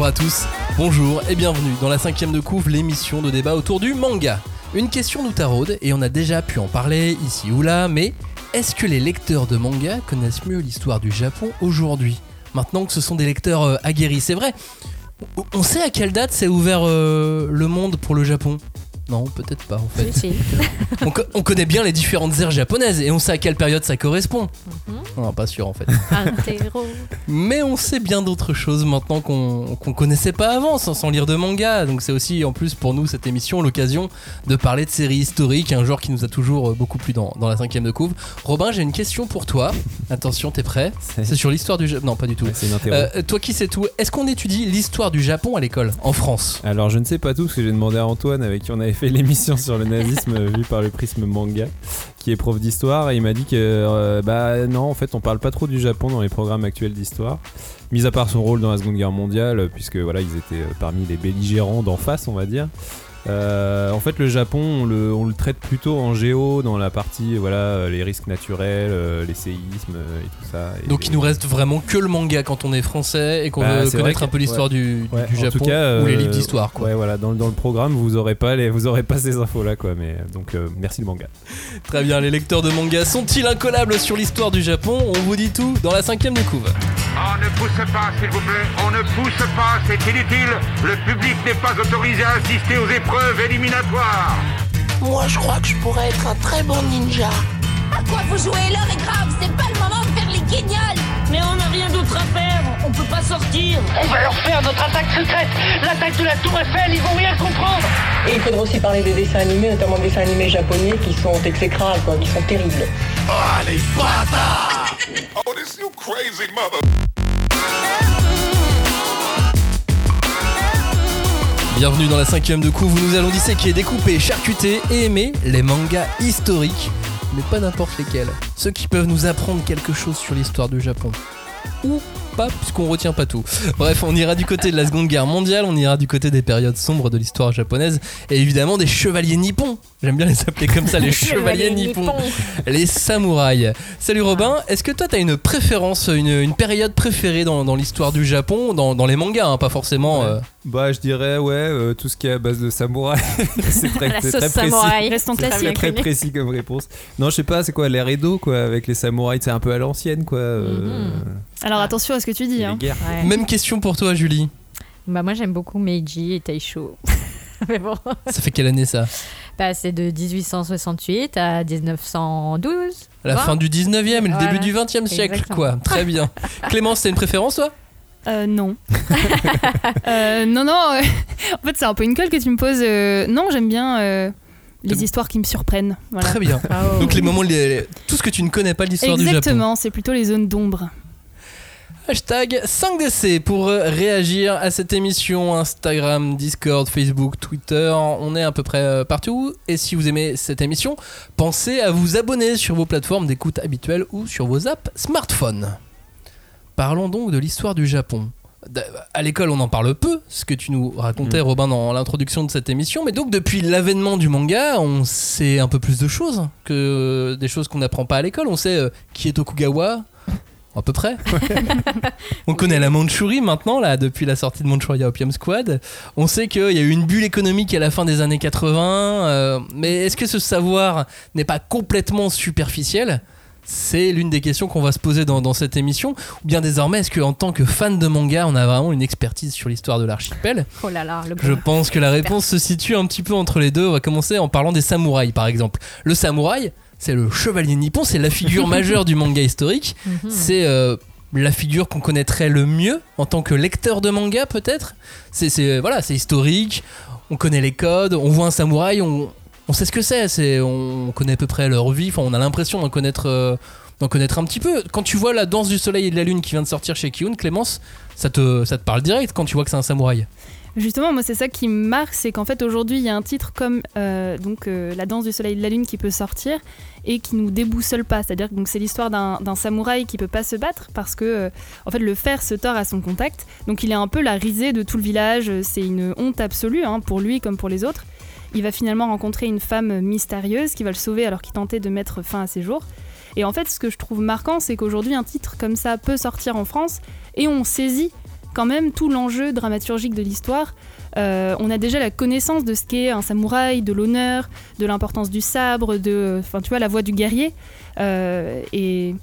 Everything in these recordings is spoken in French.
Bonjour à tous, bonjour et bienvenue dans la cinquième de couvre, l'émission de débat autour du manga. Une question nous taraude et on a déjà pu en parler ici ou là, mais est-ce que les lecteurs de manga connaissent mieux l'histoire du Japon aujourd'hui? Maintenant que ce sont des lecteurs euh, aguerris, c'est vrai. On sait à quelle date s'est ouvert euh, le monde pour le Japon? Non, peut-être pas en fait. Si, si. On, co- on connaît bien les différentes ères japonaises et on sait à quelle période ça correspond. Mhm. Non, pas sûr en fait. Mais on sait bien d'autres choses maintenant qu'on connaissait pas avant, sans, sans lire de manga. Donc c'est aussi en plus pour nous cette émission l'occasion de parler de séries historiques, un genre qui nous a toujours euh, beaucoup plu dans, dans la cinquième de couvre. Robin, j'ai une question pour toi. Attention, t'es prêt? C'est sur l'histoire du Japon. Non, pas du tout. Ouais. Euh, toi qui sais tout, est-ce qu'on étudie l'histoire du Japon à l'école, en France? Alors je ne sais pas tout parce que j'ai demandé à Antoine avec qui on avait fait l'émission sur le nazisme euh, vu par le prisme manga qui est prof d'histoire et il m'a dit que euh, bah non en fait on parle pas trop du Japon dans les programmes actuels d'histoire. Mis à part son rôle dans la Seconde Guerre mondiale euh, puisque voilà ils étaient parmi les belligérants d'en face on va dire Euh, en fait le Japon on le, on le traite plutôt en géo dans la partie voilà euh, les risques naturels euh, les séismes euh, et tout ça Et Donc les- il nous reste vraiment que le manga quand on est français et qu'on Bah, veut connaître que- un peu l'histoire du, du- Ouais, du en Japon tout cas, ou les euh, livres d'histoire. quoi. Ouais, voilà, dans, le- dans le programme, vous aurez pas les, vous aurez pas ces infos là, quoi. Mais donc, euh, merci le manga. Très bien, les lecteurs de manga sont-ils incollables sur l'histoire du Japon? On vous dit tout dans la cinquième de couve. On ne pousse pas, s'il vous plaît. On ne pousse pas, c'est inutile. Le public n'est pas autorisé à assister aux épreuves éliminatoires. Moi, je crois que je pourrais être un très bon ninja. À quoi vous jouez L'heure est grave, c'est pas le moment de faire les guignols Mais on n'a rien d'autre à faire, on peut pas sortir. On va leur faire notre attaque secrète L'attaque de la Tour Eiffel, ils vont rien comprendre Et il faudra aussi parler des dessins animés, notamment des dessins animés japonais qui sont exécrables, quoi, qui sont terribles. Oh, this you crazy mother. Bienvenue dans la cinquième de couve où nous allons disséquer, découper, charcuter et aimer les mangas historiques, mais pas n'importe lesquels. Ceux qui peuvent nous apprendre quelque chose sur l'histoire du Japon. Ou pas, puisqu'on retient pas tout. Bref, on ira du côté de la Seconde Guerre mondiale, on ira du côté des périodes sombres de l'histoire japonaise, et évidemment des chevaliers nippons. J'aime bien les appeler comme ça, les chevaliers nippons. Les samouraïs. Salut Robin, est-ce que toi t'as une préférence, une, une période préférée dans, dans l'histoire du Japon, dans, dans les mangas, hein, pas forcément. Ouais. euh, Bah, je dirais, ouais, euh, tout ce qui est à base de samouraï. c'est très, La c'est sauce très précis. samouraï. Restons C'est classiques. très, très précis comme réponse. Non, je sais pas, c'est quoi l'ère Edo, quoi, avec les samouraïs, c'est un peu à l'ancienne, quoi. euh, Mhm. Alors attention à ce que tu dis. Hein. guerres. Ouais. Même question pour toi, Julie. Bah moi j'aime beaucoup Meiji et Taisho. Mais bon, Ça fait quelle année ça? Bah, c'est de 1868 à 1912. La Vingt. fin du 19e et le Voilà. début du 20e siècle, Exactement. quoi. Très bien. Clémence, t'as une préférence, toi? Euh, non. Euh, non, non. euh, en fait, c'est un peu une colle que tu me poses. euh, non, j'aime bien euh, les histoires qui me surprennent. Voilà. Très bien. Bravo. Donc les moments, les- les- tout ce que tu ne connais pas de l'histoire du Japon. Exactement, c'est plutôt les zones d'ombre. Hashtag 5DC pour euh, réagir à cette émission. Instagram, Discord, Facebook, Twitter. On est à peu près euh, partout. Et si vous aimez cette émission, pensez à vous abonner sur vos plateformes d'écoute habituelles ou sur vos apps smartphone. Parlons donc de l'histoire du Japon. À l'école, on en parle peu, ce que tu nous racontais, Mm. Robin, dans l'introduction de cette émission. Mais donc, depuis l'avènement du manga, on sait un peu plus de choses que des choses qu'on n'apprend pas à l'école. On sait euh, qui est Tokugawa, à peu près. on connaît la Mandchourie maintenant, là, depuis la sortie de Manchuria Opium Squad. On sait qu'il y a eu une bulle économique à la fin des années 80. euh, mais est-ce que ce savoir n'est pas complètement superficiel? C'est l'une des questions qu'on va se poser dans, dans cette émission. Ou bien désormais, est-ce qu'en tant que fan de manga, on a vraiment une expertise sur l'histoire de l'archipel? Oh là là, le Je pense que la réponse se situe un petit peu entre les deux. On va commencer en parlant des samouraïs, par exemple. Le samouraï, c'est le chevalier nippon, c'est la figure majeure du manga historique. Mhm. C'est euh, la figure qu'on connaîtrait le mieux en tant que lecteur de manga, peut-être. C'est voilà, c'est historique. On connaît les codes. On voit un samouraï, on, on sait ce que c'est. C'est on connaît à peu près leur vie. Enfin, on a l'impression d'en connaître. euh, d'en connaître un petit peu. Quand tu vois la danse du soleil et de la lune qui vient de sortir chez Kiyun, Clémence, ça te, ça te parle direct quand tu vois que c'est un samouraï. Justement, moi, c'est ça qui me marque, c'est qu'en fait, aujourd'hui, il y a un titre comme euh, donc euh, La danse du soleil et de la lune qui peut sortir et qui nous déboussole pas. C'est-à-dire que c'est l'histoire d'un d'un samouraï qui peut pas se battre parce que, euh, en fait, le fer se tord à son contact. Donc, il est un peu la risée de tout le village. C'est une honte absolue hein, pour lui comme pour les autres. Il va finalement rencontrer une femme mystérieuse qui va le sauver alors qu'il tentait de mettre fin à ses jours. Et en fait, ce que je trouve marquant, c'est qu'aujourd'hui, un titre comme ça peut sortir en France et on saisit quand même tout l'enjeu dramaturgique de l'histoire. Euh, on a déjà la connaissance de ce qu'est un samouraï, de l'honneur, de l'importance du sabre, de, enfin tu vois, la voix du guerrier. Euh, et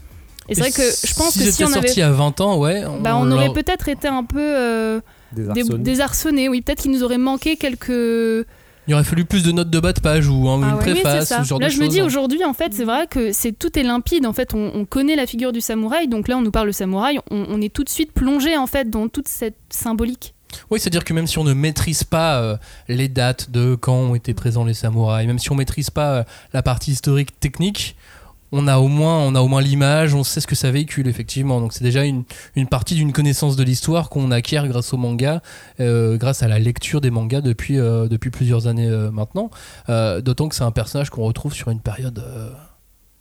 et c'est vrai que je pense si que si c'était on avait, sorti à 20 ans, ouais. bah, on aurait peut-être été un peu euh, dé- Désarçonné. désarçonné. Oui, peut-être qu'il nous aurait manqué quelques Il aurait fallu plus de notes de bas de page ou hein, Ah une ouais, oui, préface, ce genre Là, de je me dis aujourd'hui, en fait, c'est vrai que c'est tout est limpide. En fait, on, on connaît la figure du samouraï, donc là, on nous parle de samouraï, on, on est tout de suite plongé en fait dans toute cette symbolique. Oui, c'est-à-dire que même si on ne maîtrise pas euh, les dates de quand ont été présents les samouraïs, même si on maîtrise pas euh, la partie historique technique, on a au moins, on a au moins l'image, on sait ce que ça véhicule effectivement. Donc c'est déjà une, une partie d'une connaissance de l'histoire qu'on acquiert grâce au manga, euh, grâce à la lecture des mangas depuis, euh, depuis plusieurs années euh, maintenant. Euh, D'autant que c'est un personnage qu'on retrouve sur une période euh,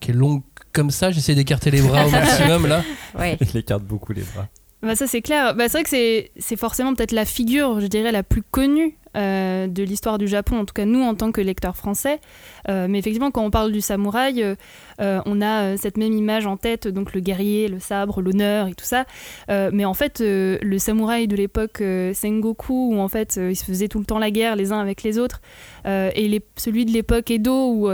qui est longue comme ça. J'essaie d'écarter les bras au maximum là. Ouais. Il écarte beaucoup les bras. Bah ça c'est clair. Bah, c'est vrai que c'est, forcément peut-être la figure, je dirais, la plus connue euh, de l'histoire du Japon, en tout cas nous en tant que lecteurs français. Euh, mais effectivement, quand on parle du samouraï, euh, on a cette même image en tête, donc le guerrier, le sabre, l'honneur et tout ça. Mais en fait, le samouraï de l'époque Sengoku, où en fait ils se faisaient tout le temps la guerre les uns avec les autres, et celui de l'époque Edo, où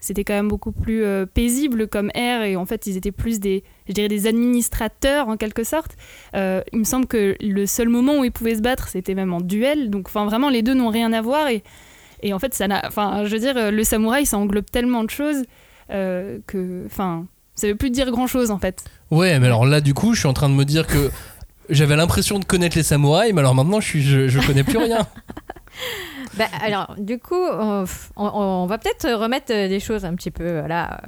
c'était quand même beaucoup plus paisible comme ère, et en fait ils étaient plus des, je dirais, des administrateurs en quelque sorte. Euh, il me semble que le seul moment où ils pouvaient se battre, c'était même en duel. Donc, enfin, vraiment, les deux n'ont rien à voir. Et, et en fait, ça n'a, enfin, je veux dire, euh, le samouraï, ça englobe tellement de choses euh, que, enfin, ça veut plus dire grand chose en fait. Ouais, mais alors là, du coup, je suis en train de me dire que j'avais l'impression de connaître les samouraïs, mais alors maintenant, je, suis, je, je connais plus rien. Bah, alors, du coup, on, va peut-être remettre euh, des choses un petit peu, voilà,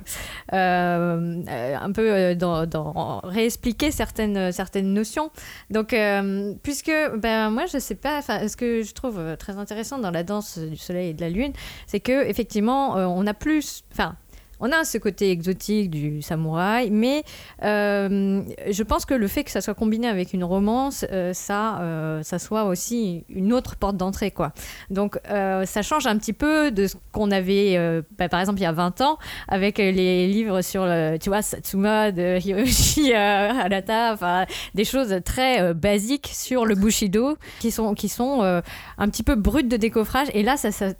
euh, euh, un peu euh, dans, dans- réexpliquer certaines, certaines notions. Donc, puisque, ben, moi, je sais pas, ce que je trouve très intéressant dans la danse du soleil et de la lune, c'est que, effectivement, on a plus, enfin, on a ce côté exotique du samouraï, mais euh, je pense que le fait que ça soit combiné avec une romance, euh, ça, euh, ça soit aussi une autre porte d'entrée, quoi. Donc ça change un petit peu de ce qu'on avait, bah, par exemple, il y a 20 ans, avec les livres sur, le, tu vois, Satsuma de Hiroshi Hanata, enfin, des choses très basiques sur le Bushido, qui sont, qui sont un petit peu brutes de décoffrage. Et là, ça, ça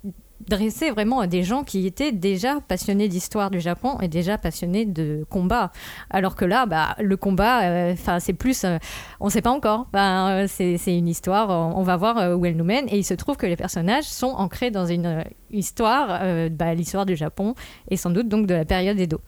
dressait vraiment à des gens qui étaient déjà passionnés d'histoire du Japon et déjà passionnés de combat. Alors que là, bah, le combat, euh, c'est plus, euh, on ne sait pas encore. Ben, c'est une histoire, on, va voir où elle nous mène. Et il se trouve que les personnages sont ancrés dans une histoire, bah, l'histoire du Japon et sans doute donc de la période Edo.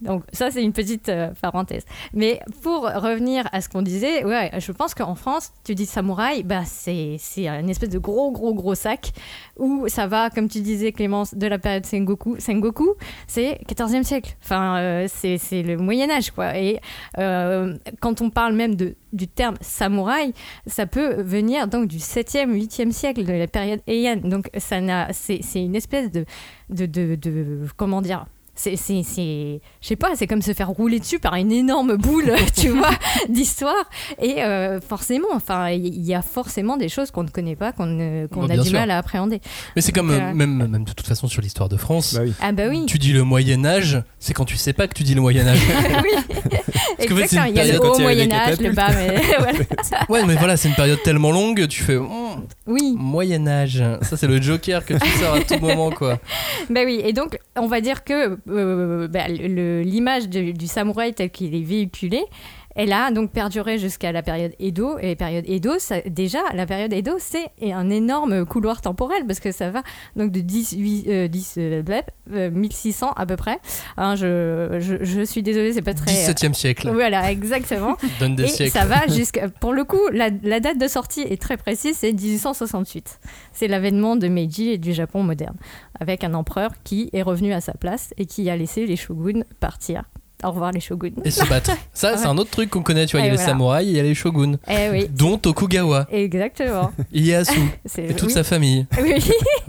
Donc ça, c'est une petite euh, parenthèse. Mais pour revenir à ce qu'on disait, ouais, je pense qu'en France, tu dis samouraï, bah, c'est une espèce de gros, gros, gros sac où ça va, comme tu disais Clémence, de la période Sengoku. Sengoku, c'est 14e siècle. Enfin, euh, c'est le Moyen Âge, quoi. Et euh, quand on parle même de, du terme samouraï, ça peut venir donc du 7e, 8e siècle, de la période Heian. Donc ça c'est une espèce de, de, de, de- comment dire c'est, c'est, c'est- je sais pas, c'est comme se faire rouler dessus par une énorme boule, tu vois, d'histoire. Et euh, forcément, enfin, il y a forcément des choses qu'on ne connaît pas, qu'on, ne- qu'on a du sûr. mal à appréhender. Mais c'est comme, euh, euh, même, même de toute façon sur l'histoire de France. Bah oui. Ah bah oui. Tu dis le Moyen-Âge, c'est quand tu sais pas que tu dis le oui, Parce qu'en fait, c'est exactement. Il y a le haut Moyen Âge, le bas, mais voilà. ouais, mais voilà, c'est une période tellement longue, tu fais hmm, Oui. Moyen-Âge. Ça, c'est le Joker que tu sors à tout moment, quoi. Bah oui, et donc on va dire que euh, bah, l'image de- du samouraï tel qu'il est véhiculé, elle a donc perduré jusqu'à la période Edo. Et la période Edo, ça- déjà, la période Edo, c'est un énorme couloir temporel parce que ça va donc de 18, euh, 10, euh, euh, 1600 à peu près. Hein, je, je, je suis désolée, c'est pas très. 17e siècle. Voilà, exactement. Donne des Et siècles. ça va jusqu'à. Pour le coup, la, la date de sortie est très précise, c'est 1868. C'est l'avènement de Meiji et du Japon moderne, avec un empereur qui est revenu à sa place et qui a laissé les shoguns partir. Au revoir les shoguns. Et se battre. Ça, c'est un autre truc qu'on connaît, tu vois. Il y a les samouraïs et il y a les shoguns. Eh oui, Dont Tokugawa, exactement. Ieyasu et toute oui. sa famille. Oui.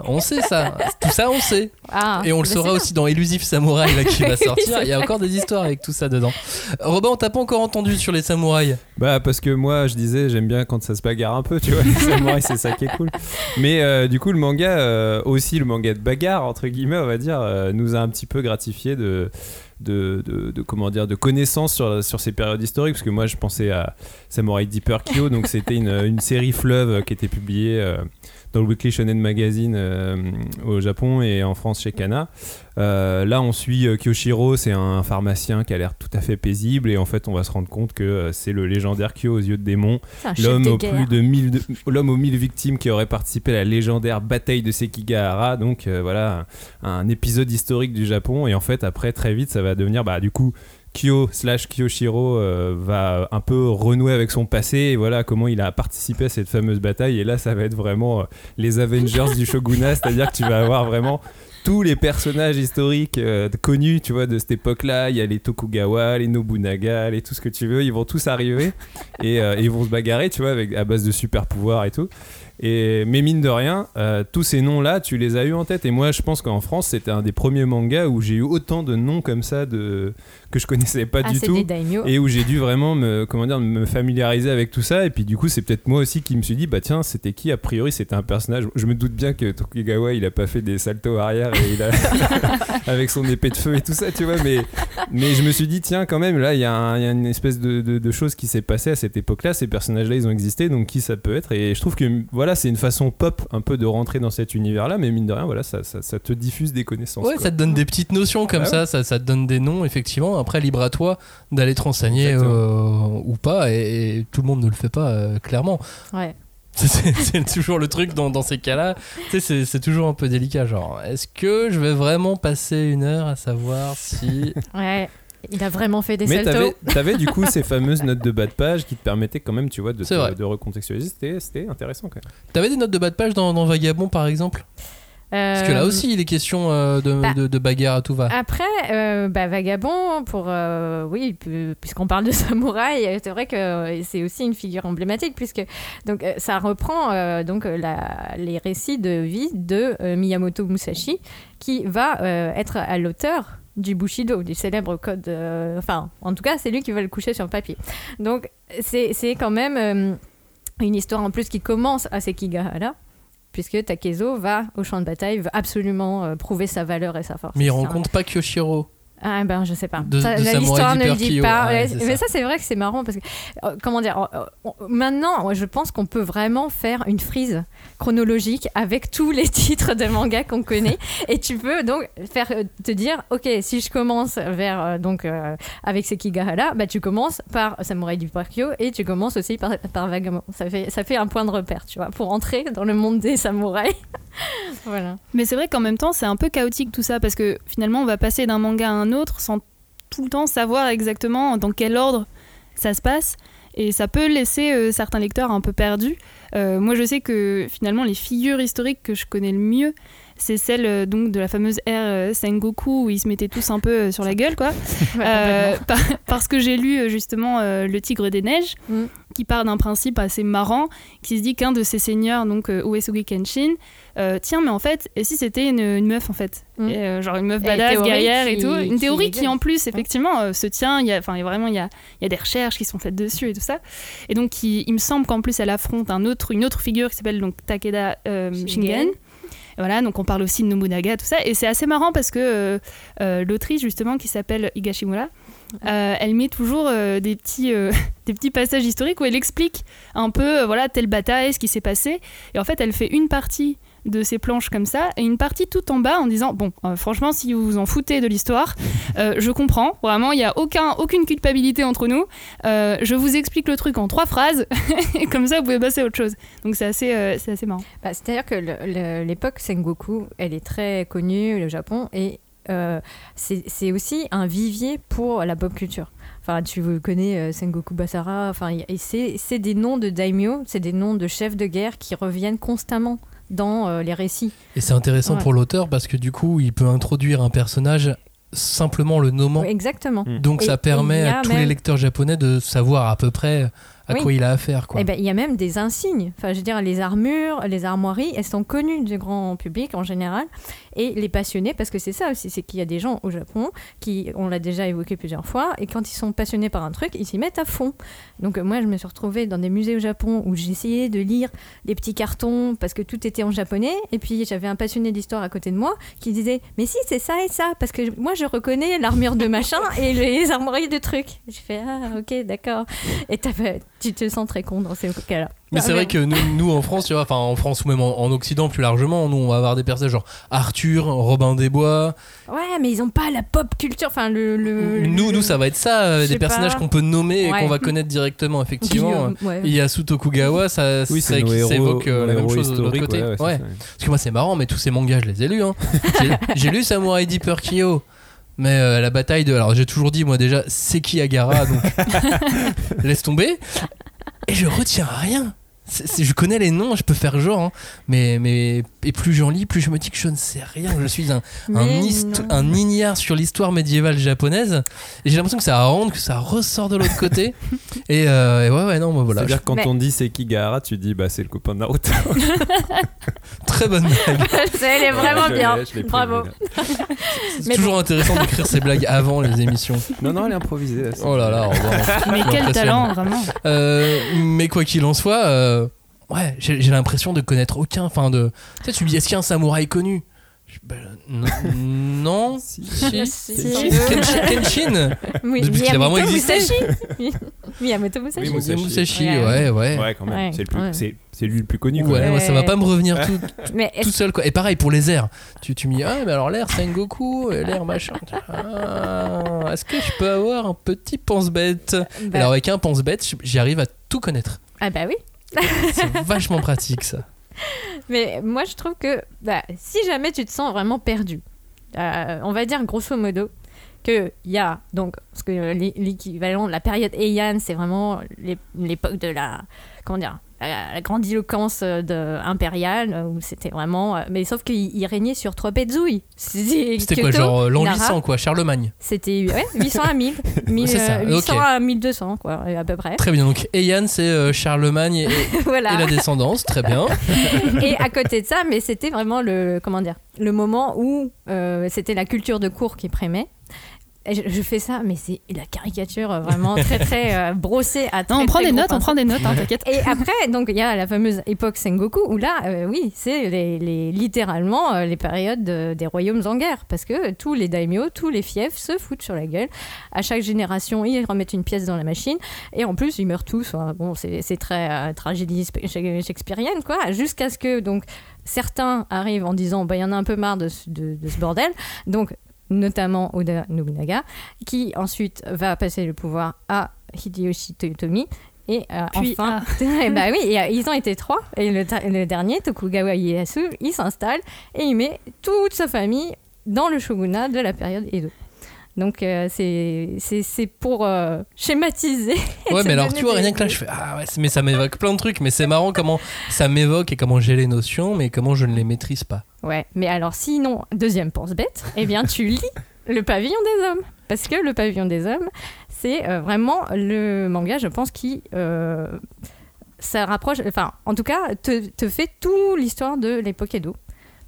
On sait ça. Tout ça, on sait. Ah, Et on le saura aussi dans Elusive Samouraï là, qui va sortir. Il y a encore des histoires avec tout ça dedans. Robin, on t'a pas encore entendu sur les samouraïs. Bah parce que moi je disais j'aime bien quand ça se bagarre un peu tu vois les samouraïs c'est ça qui est cool mais euh, du coup le manga euh, aussi le manga de bagarre entre guillemets on va dire euh, nous a un petit peu gratifié de de, de, de- comment connaissances sur, sur ces périodes historiques parce que moi je pensais à Samurai Deeper Kyo donc c'était une, une série fleuve qui était publiée euh, dans le Weekly Shonen Magazine euh, au Japon et en France chez Kana. Euh, là, on suit euh, Kyoshiro, c'est un pharmacien qui a l'air tout à fait paisible et en fait, on va se rendre compte que c'est le légendaire Kyo aux yeux de démon, l'homme aux plus de 1000 de- l'homme aux 1000 victimes qui aurait participé à la légendaire bataille de Sekigahara. Donc euh, voilà, un, un épisode historique du Japon et en fait, après très vite, ça va devenir bah du coup Kyo slash Kyoshiro euh, va un peu renouer avec son passé et voilà comment il a participé à cette fameuse bataille. Et là ça va être vraiment euh, les Avengers du shogunat c'est-à-dire que tu vas avoir vraiment tous les personnages historiques euh, connus tu vois de cette époque là il y a les Tokugawa les Nobunaga les tout ce que tu veux. Ils vont tous arriver et ils vont se bagarrer tu vois avec à base de super pouvoirs et tout. Et, mais mine de rien, tous ces noms-là, tu les as eu en tête. Et moi, je pense qu'en France, c'était un des premiers mangas où j'ai eu autant de noms comme ça de... que je connaissais pas Ah, du tout. Et où j'ai dû vraiment me, comment dire, me familiariser avec tout ça. Et puis du coup, c'est peut-être moi aussi qui me suis dit, bah tiens, c'était qui? A priori, c'était un personnage. Je me doute bien que Tokugawa, il a pas fait des saltos arrière et il a... avec son épée de feu et tout ça, tu vois. Mais, mais je me suis dit, tiens, quand même, là, il y, a un- il y a une espèce de, de, de chose qui s'est passée à cette époque-là. Ces personnages-là, ils ont existé, donc qui ça peut être? Et je trouve que voilà, c'est une façon pop un peu de rentrer dans cet univers-là, mais mine de rien, voilà, ça, ça, ça te diffuse des connaissances. Ouais, quoi. ça te donne des petites notions comme Ouais, ça, ça, ça te donne des noms, effectivement. Après, libre à toi d'aller te renseigner euh, ou pas, et, et tout le monde ne le fait pas, euh, clairement. Ouais. C'est- toujours le truc dans, dans ces cas-là. C'est- c'est toujours un peu délicat. Genre, est-ce que je vais vraiment passer une heure à savoir si. Ouais. Il a vraiment fait des Mais saltos. t'avais, du coup ces fameuses notes de bas de page qui te permettaient quand même, tu vois, de, te- de recontextualiser. C'était, c'était intéressant quand même. T'avais des notes de bas de page dans, dans Vagabond, par exemple? Parce que là Euh, aussi, il est question euh, de, bah, de, de bagarre à tout va. Après, euh, bah, Vagabond, pour, oui, pu- puisqu'on parle de samouraï, c'est vrai que c'est aussi une figure emblématique, puisque donc, ça reprend donc, la- les récits de vie de Miyamoto Musashi, qui va être à l'auteur du Bushido, du célèbre code. euh, enfin, en tout cas, c'est lui qui va le coucher sur papier. Donc, c'est c'est quand même euh, une histoire en plus qui commence à Sekigahara. Puisque Takezo va au champ de bataille, veut absolument euh, prouver sa valeur et sa force. Mais il rencontre pas Kyoshiro. Ah ben je sais pas. L'histoire ne le dit pas. ouais, mais ça. ça c'est vrai que c'est marrant parce que euh, comment dire. euh, maintenant, je pense qu'on peut vraiment faire une frise chronologique avec tous les titres de manga qu'on connaît et tu peux donc faire euh, te dire ok si je commence vers euh, donc avec Sekigahara bah tu commences par Samurai du Kyo et tu commences aussi par, par Vagabond. Ça fait ça fait un point de repère tu vois pour entrer dans le monde des samouraïs. voilà. Mais c'est vrai qu'en même temps, c'est un peu chaotique tout ça, parce que finalement, on va passer d'un manga à un autre sans tout le temps savoir exactement dans quel ordre ça se passe. Et ça peut laisser euh, certains lecteurs un peu perdus. Euh, moi, je sais que finalement, les figures historiques que je connais le mieux, c'est celle euh, donc de la fameuse ère euh, Sengoku où ils se mettaient tous un peu euh, sur la gueule, quoi. Par- parce que j'ai lu justement Le Tigre des Neiges, Mm. qui part d'un principe assez marrant, qui se dit qu'un de ses seigneurs, donc Uesugi Kenshin, euh, tiens, mais en fait, et si c'était une, une meuf en fait? Mm. Et, euh, Genre une meuf badass, guerrière et tout. Une qui théorie qui, en plus, effectivement, euh, se tient. Il y a, vraiment, il y a, il y a des recherches qui sont faites dessus et tout ça. Et donc, il me semble qu'en plus, elle affronte un autre, une autre figure qui s'appelle donc Takeda Shingen. Voilà, donc on parle aussi de Nobunaga, tout ça. Et c'est assez marrant parce que euh, euh, l'autrice, justement, qui s'appelle Higashimura, euh, elle met toujours euh, des, petits, euh, des petits passages historiques où elle explique un peu, voilà, telle bataille, ce qui s'est passé. Et en fait, elle fait une partie de ces planches comme ça et une partie tout en bas en disant bon euh, franchement si vous vous en foutez de l'histoire euh, je comprends. Vraiment il n'y a aucun, aucune culpabilité entre nous. Euh, je vous explique le truc en trois phrases et comme ça vous pouvez passer à autre chose. Donc c'est assez, assez marrant. Bah, C'est-à-dire que l'époque Sengoku, elle est très connue, le Japon, et c'est aussi un vivier pour la pop culture. Enfin, tu connais euh, Sengoku Basara, enfin, c'est des noms de daimyo, c'est des noms de chefs de guerre qui reviennent constamment dans euh, les récits. Et c'est intéressant Ouais. pour l'auteur parce que du coup, il peut introduire un personnage simplement le nommant. Oui, Exactement. Mm. Donc Et- ça et permet à tous les lecteurs japonais de savoir à peu près à Oui. quoi il a affaire, quoi. Eh ben, il y a même des insignes. Enfin, je veux dire, les armures, les armoiries, elles sont connues du grand public en général. Et les passionnés, parce que c'est ça aussi, c'est qu'il y a des gens au Japon qui, on l'a déjà évoqué plusieurs fois, et quand ils sont passionnés par un truc, ils s'y mettent à fond. Donc euh, moi, je me suis retrouvée dans des musées au Japon où j'essayais de lire des petits cartons parce que tout était en japonais. Et puis j'avais un passionné d'histoire à côté de moi qui disait, mais si, c'est ça et ça, parce que moi, je reconnais l'armure de machin et les armoiries de trucs. J'ai fait, ah, ok, d'accord. Et tu te sens très con dans ces cas-là. Mais c'est Ah, vrai que nous, nous, en France, tu vois, enfin en France ou même en, en Occident plus largement, nous on va avoir des personnages genre Arthur, Robin des Bois. Ouais, mais ils ont pas la pop culture, enfin le. le- nous, le- nous, ça va être ça, euh, des personnages qu'on peut nommer et qu'on va connaître directement, effectivement. Ouais. Il y a Tokugawa, ça, Oui, ça, c'est euh, la même chose de l'autre côté. ouais, c'est. Parce que moi, c'est marrant, mais tous ces mangas, je les ai lus. Hein. J'ai- J'ai lu Samurai Deeper Kyo. Mais euh, la bataille de. Alors, j'ai toujours dit, moi déjà, Seki Agara, donc laisse tomber. Et je retiens rien. Je connais les noms, je peux faire genre, hein. mais, mais et plus j'en lis, plus je me dis que je ne sais rien. Je suis un, un, ignare sur l'histoire médiévale japonaise. Et j'ai l'impression que ça rentre, que ça ressort de l'autre côté. Et, euh, et ouais, ouais, non, moi voilà. C'est-à-dire que quand Mais- on dit c'est Kigahara, tu dis bah c'est le copain de Naruto. Très bonne blague. Elle est vraiment Ouais, bien. je Bravo. C'est Mais toujours intéressant d'écrire ces blagues avant les émissions. Non, non, elle est improvisée. là, Oh là là, on va- Mais quel talent, vraiment. Euh, mais quoi qu'il en soit, euh, ouais, j'ai l'impression de connaître aucun. Enfin, de. Tu sais, tu me dis, est-ce qu'il y a un samouraï connu? Je- ben, non. non. Si. Si. Si. Kenshin, Kenshin Oui, Depuis qu'il a vraiment existé. Musashi. Miyamoto Musashi. Oui, Musashi. Musashi, Ouais. ouais, ouais. Ouais, quand même. Ouais. C'est le plus- Ouais. c'est- c'est lui le plus connu. Ouais, Quoi. moi, ça va pas me revenir tout, Mais tout est-ce seul quoi. Et pareil pour les airs. Tu, tu me dis, ah, mais alors l'air Sengoku, l'air machin. Ah, Est-ce que je peux avoir un petit pense-bête? Bah, Alors, avec un pense-bête, j'y arrive à tout connaître. Ah bah oui. C'est vachement pratique ça. Mais moi, je trouve que bah, si jamais tu te sens vraiment perdu, euh, on va dire grosso modo qu'il y a donc que l'é- l'équivalent de la période Heian, c'est vraiment l'é- l'époque de la comment dire la, la grandiloquence euh, de, impériale euh, où c'était vraiment euh, mais sauf qu'il il régnait sur trois Bedzouilles. C'était quoi, genre l'an 800 quoi, Charlemagne C'était ouais, 800 à 1000, 1000, C'est ça, euh, 800 ok. à 1200 quoi à peu près. Très bien, donc Heian c'est Charlemagne et, la descendance, très bien. et à côté de ça, mais c'était vraiment le comment dire le moment où euh, c'était la culture de cours qui prémait. Je, fais ça, mais c'est la caricature euh, vraiment très très euh, brossée à très, Non, on prend des notes, on prend des notes, hein, t'inquiète. Et après, donc il y a la fameuse époque Sengoku où là, euh, oui, c'est les, les- littéralement euh, les périodes de- des royaumes en guerre parce que tous les daimyo, tous les fiefs se foutent sur la gueule. À chaque génération, ils remettent une pièce dans la machine et en plus ils meurent tous. Enfin, bon, c'est très tragédie sp- shakespearienne quoi. Jusqu'à ce que donc certains arrivent en disant bah il y en a un peu marre de, ce- de- de ce bordel. Donc notamment Oda Nobunaga, qui ensuite va passer le pouvoir à Hideyoshi Toyotomi. Et euh, Puis enfin, bah oui, et, euh, ils ont été trois. Et le, le dernier, Tokugawa Ieyasu, il s'installe et il met toute sa famille dans le shogunat de la période Edo. Donc euh, c'est pour euh, schématiser. Ouais, mais alors tu vois, rien que là, je fais Ah ouais, mais ça m'évoque plein de trucs, mais c'est marrant comment ça m'évoque et comment j'ai les notions, mais comment je ne les maîtrise pas. Ouais, mais alors sinon, deuxième pense bête, eh bien tu lis le pavillon des hommes. Parce que le pavillon des hommes, c'est euh, vraiment le manga, je pense, qui. ça rapproche. Enfin, en tout cas, te, te fait toute l'histoire de l'époque Edo.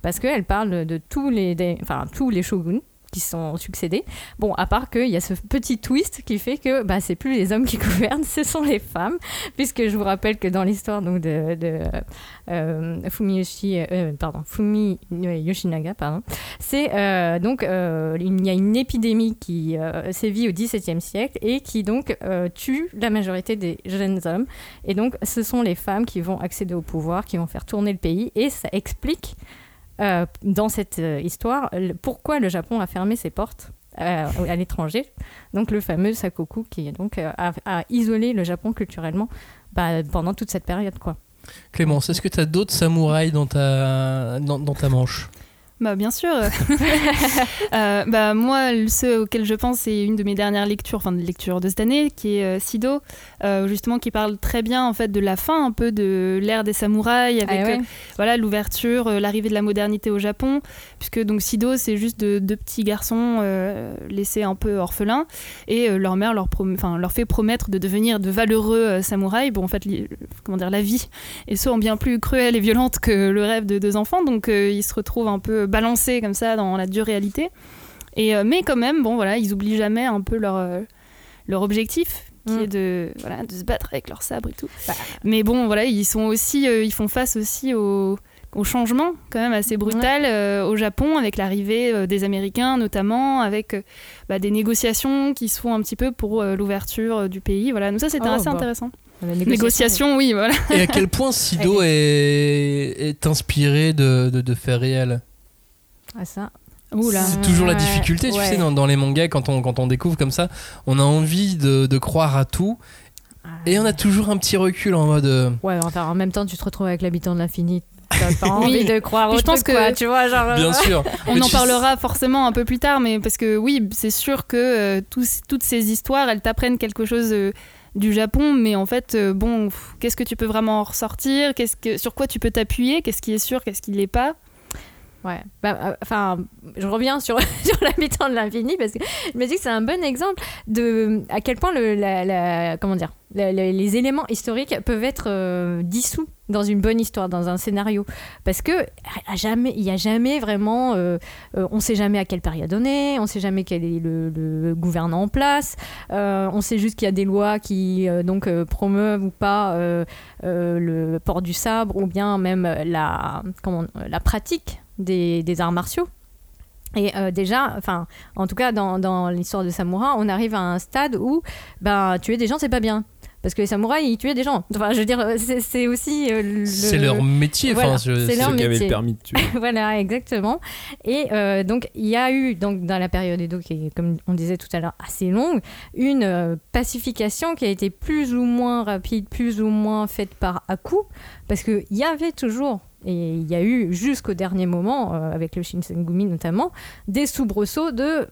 Parce qu'elle parle de tous les, des- enfin, tous les shoguns qui sont succédés. Bon, à part qu'il y a ce petit twist qui fait que bah, c'est plus les hommes qui gouvernent, ce sont les femmes. Puisque je vous rappelle que dans l'histoire de, de euh, Fumiyoshi, euh, Fumi Yoshinaga, pardon, c'est euh, donc il y a une épidémie qui sévit au XVIIe siècle et qui donc tue la majorité des jeunes hommes. Et donc ce sont les femmes qui vont accéder au pouvoir, qui vont faire tourner le pays et ça explique euh, dans cette euh, histoire pourquoi le Japon a fermé ses portes. euh, à l'étranger, donc le fameux Sakoku qui a, isolé le Japon culturellement bah, pendant toute cette période quoi. Clémence, est-ce que tu as d'autres samouraïs dans ta, dans ta manche? Bah bien sûr. Euh, bah moi, ce auquel je pense, c'est une de mes dernières lectures, enfin de lecture de cette année, qui est euh, Sido, euh, justement qui parle très bien en fait de la fin un peu de l'ère des samouraïs avec Ah ouais. euh, voilà l'ouverture, l'arrivée de la modernité au Japon, puisque donc Sido c'est juste de- deux petits garçons laissés un peu orphelins et leur mère leur, leur fait promettre de devenir de valeureux samouraïs. Bon en fait, comment dire, la vie est souvent bien plus cruelle et violente que le rêve de deux enfants, donc ils se retrouvent un peu balancés comme ça dans la dure réalité. Et, euh, mais quand même, bon voilà, ils oublient jamais un peu leur, euh, leur objectif qui Mm. est de, voilà, de se battre avec leur sabre et tout. Bah. Mais bon, voilà, ils sont aussi, euh, ils font face aussi au, au changement quand même assez brutal euh, au Japon avec l'arrivée euh, des Américains notamment, avec euh, bah, des négociations qui se font un petit peu pour euh, l'ouverture euh, du pays. Voilà, donc ça c'était Oh, assez bah. intéressant. La Négociation, oui, voilà. Et à quel point Sido est, est inspiré de, de, de faits réels? Ah ça. C'est toujours la Ouais, difficulté, tu ouais. sais, dans, dans les mangas, quand on, quand on découvre comme ça, on a envie de, de croire à tout. Et on a toujours un petit recul en mode. euh, Ouais, enfin, en même temps, tu te retrouves avec l'habitant de l'infini. T'as pas envie Oui. de croire au je pense truc, que- quoi, tu vois, genre. Bien euh, sûr. On Mais en parlera forcément un peu plus tard, mais parce que oui, c'est sûr que euh, tous- toutes ces histoires, elles t'apprennent quelque chose euh, du Japon, mais en fait, euh, bon, qu'est-ce que tu peux vraiment en ressortir? Qu'est-ce que, Sur quoi tu peux t'appuyer? Qu'est-ce qui est sûr? Qu'est-ce qui l'est pas? Ouais, bah, euh, je reviens sur, sur l'habitant de l'infini parce que je me dis que c'est un bon exemple de à quel point le, la, comment dire, les éléments historiques peuvent être euh, dissous dans une bonne histoire, dans un scénario, parce que jamais, il y a jamais vraiment, euh, euh, on sait jamais à quelle période on est, on sait jamais quel est le, le gouvernant en place, euh, on sait juste qu'il y a des lois qui euh, donc euh, promeuvent ou pas euh, euh, le port du sabre ou bien même la comment la pratique des, des arts martiaux. Et euh, déjà, enfin, en tout cas, dans, dans l'histoire de samouraï, on arrive à un stade où ben, tuer des gens, c'est pas bien. Parce que les samouraïs, ils tuaient des gens. Enfin, je veux dire, c'est c'est aussi. euh, le- C'est leur métier. Voilà, enfin, c'est Ceux qui avaient le permis de tuer. voilà, exactement. Et euh, donc, il y a eu, donc, dans la période Edo, qui est, comme on disait tout à l'heure, assez longue, une euh, pacification qui a été plus ou moins rapide, plus ou moins faite par à coup, parce qu'il y avait toujours, et il y a eu jusqu'au dernier moment, euh, avec le Shinsengumi notamment, des soubresauts de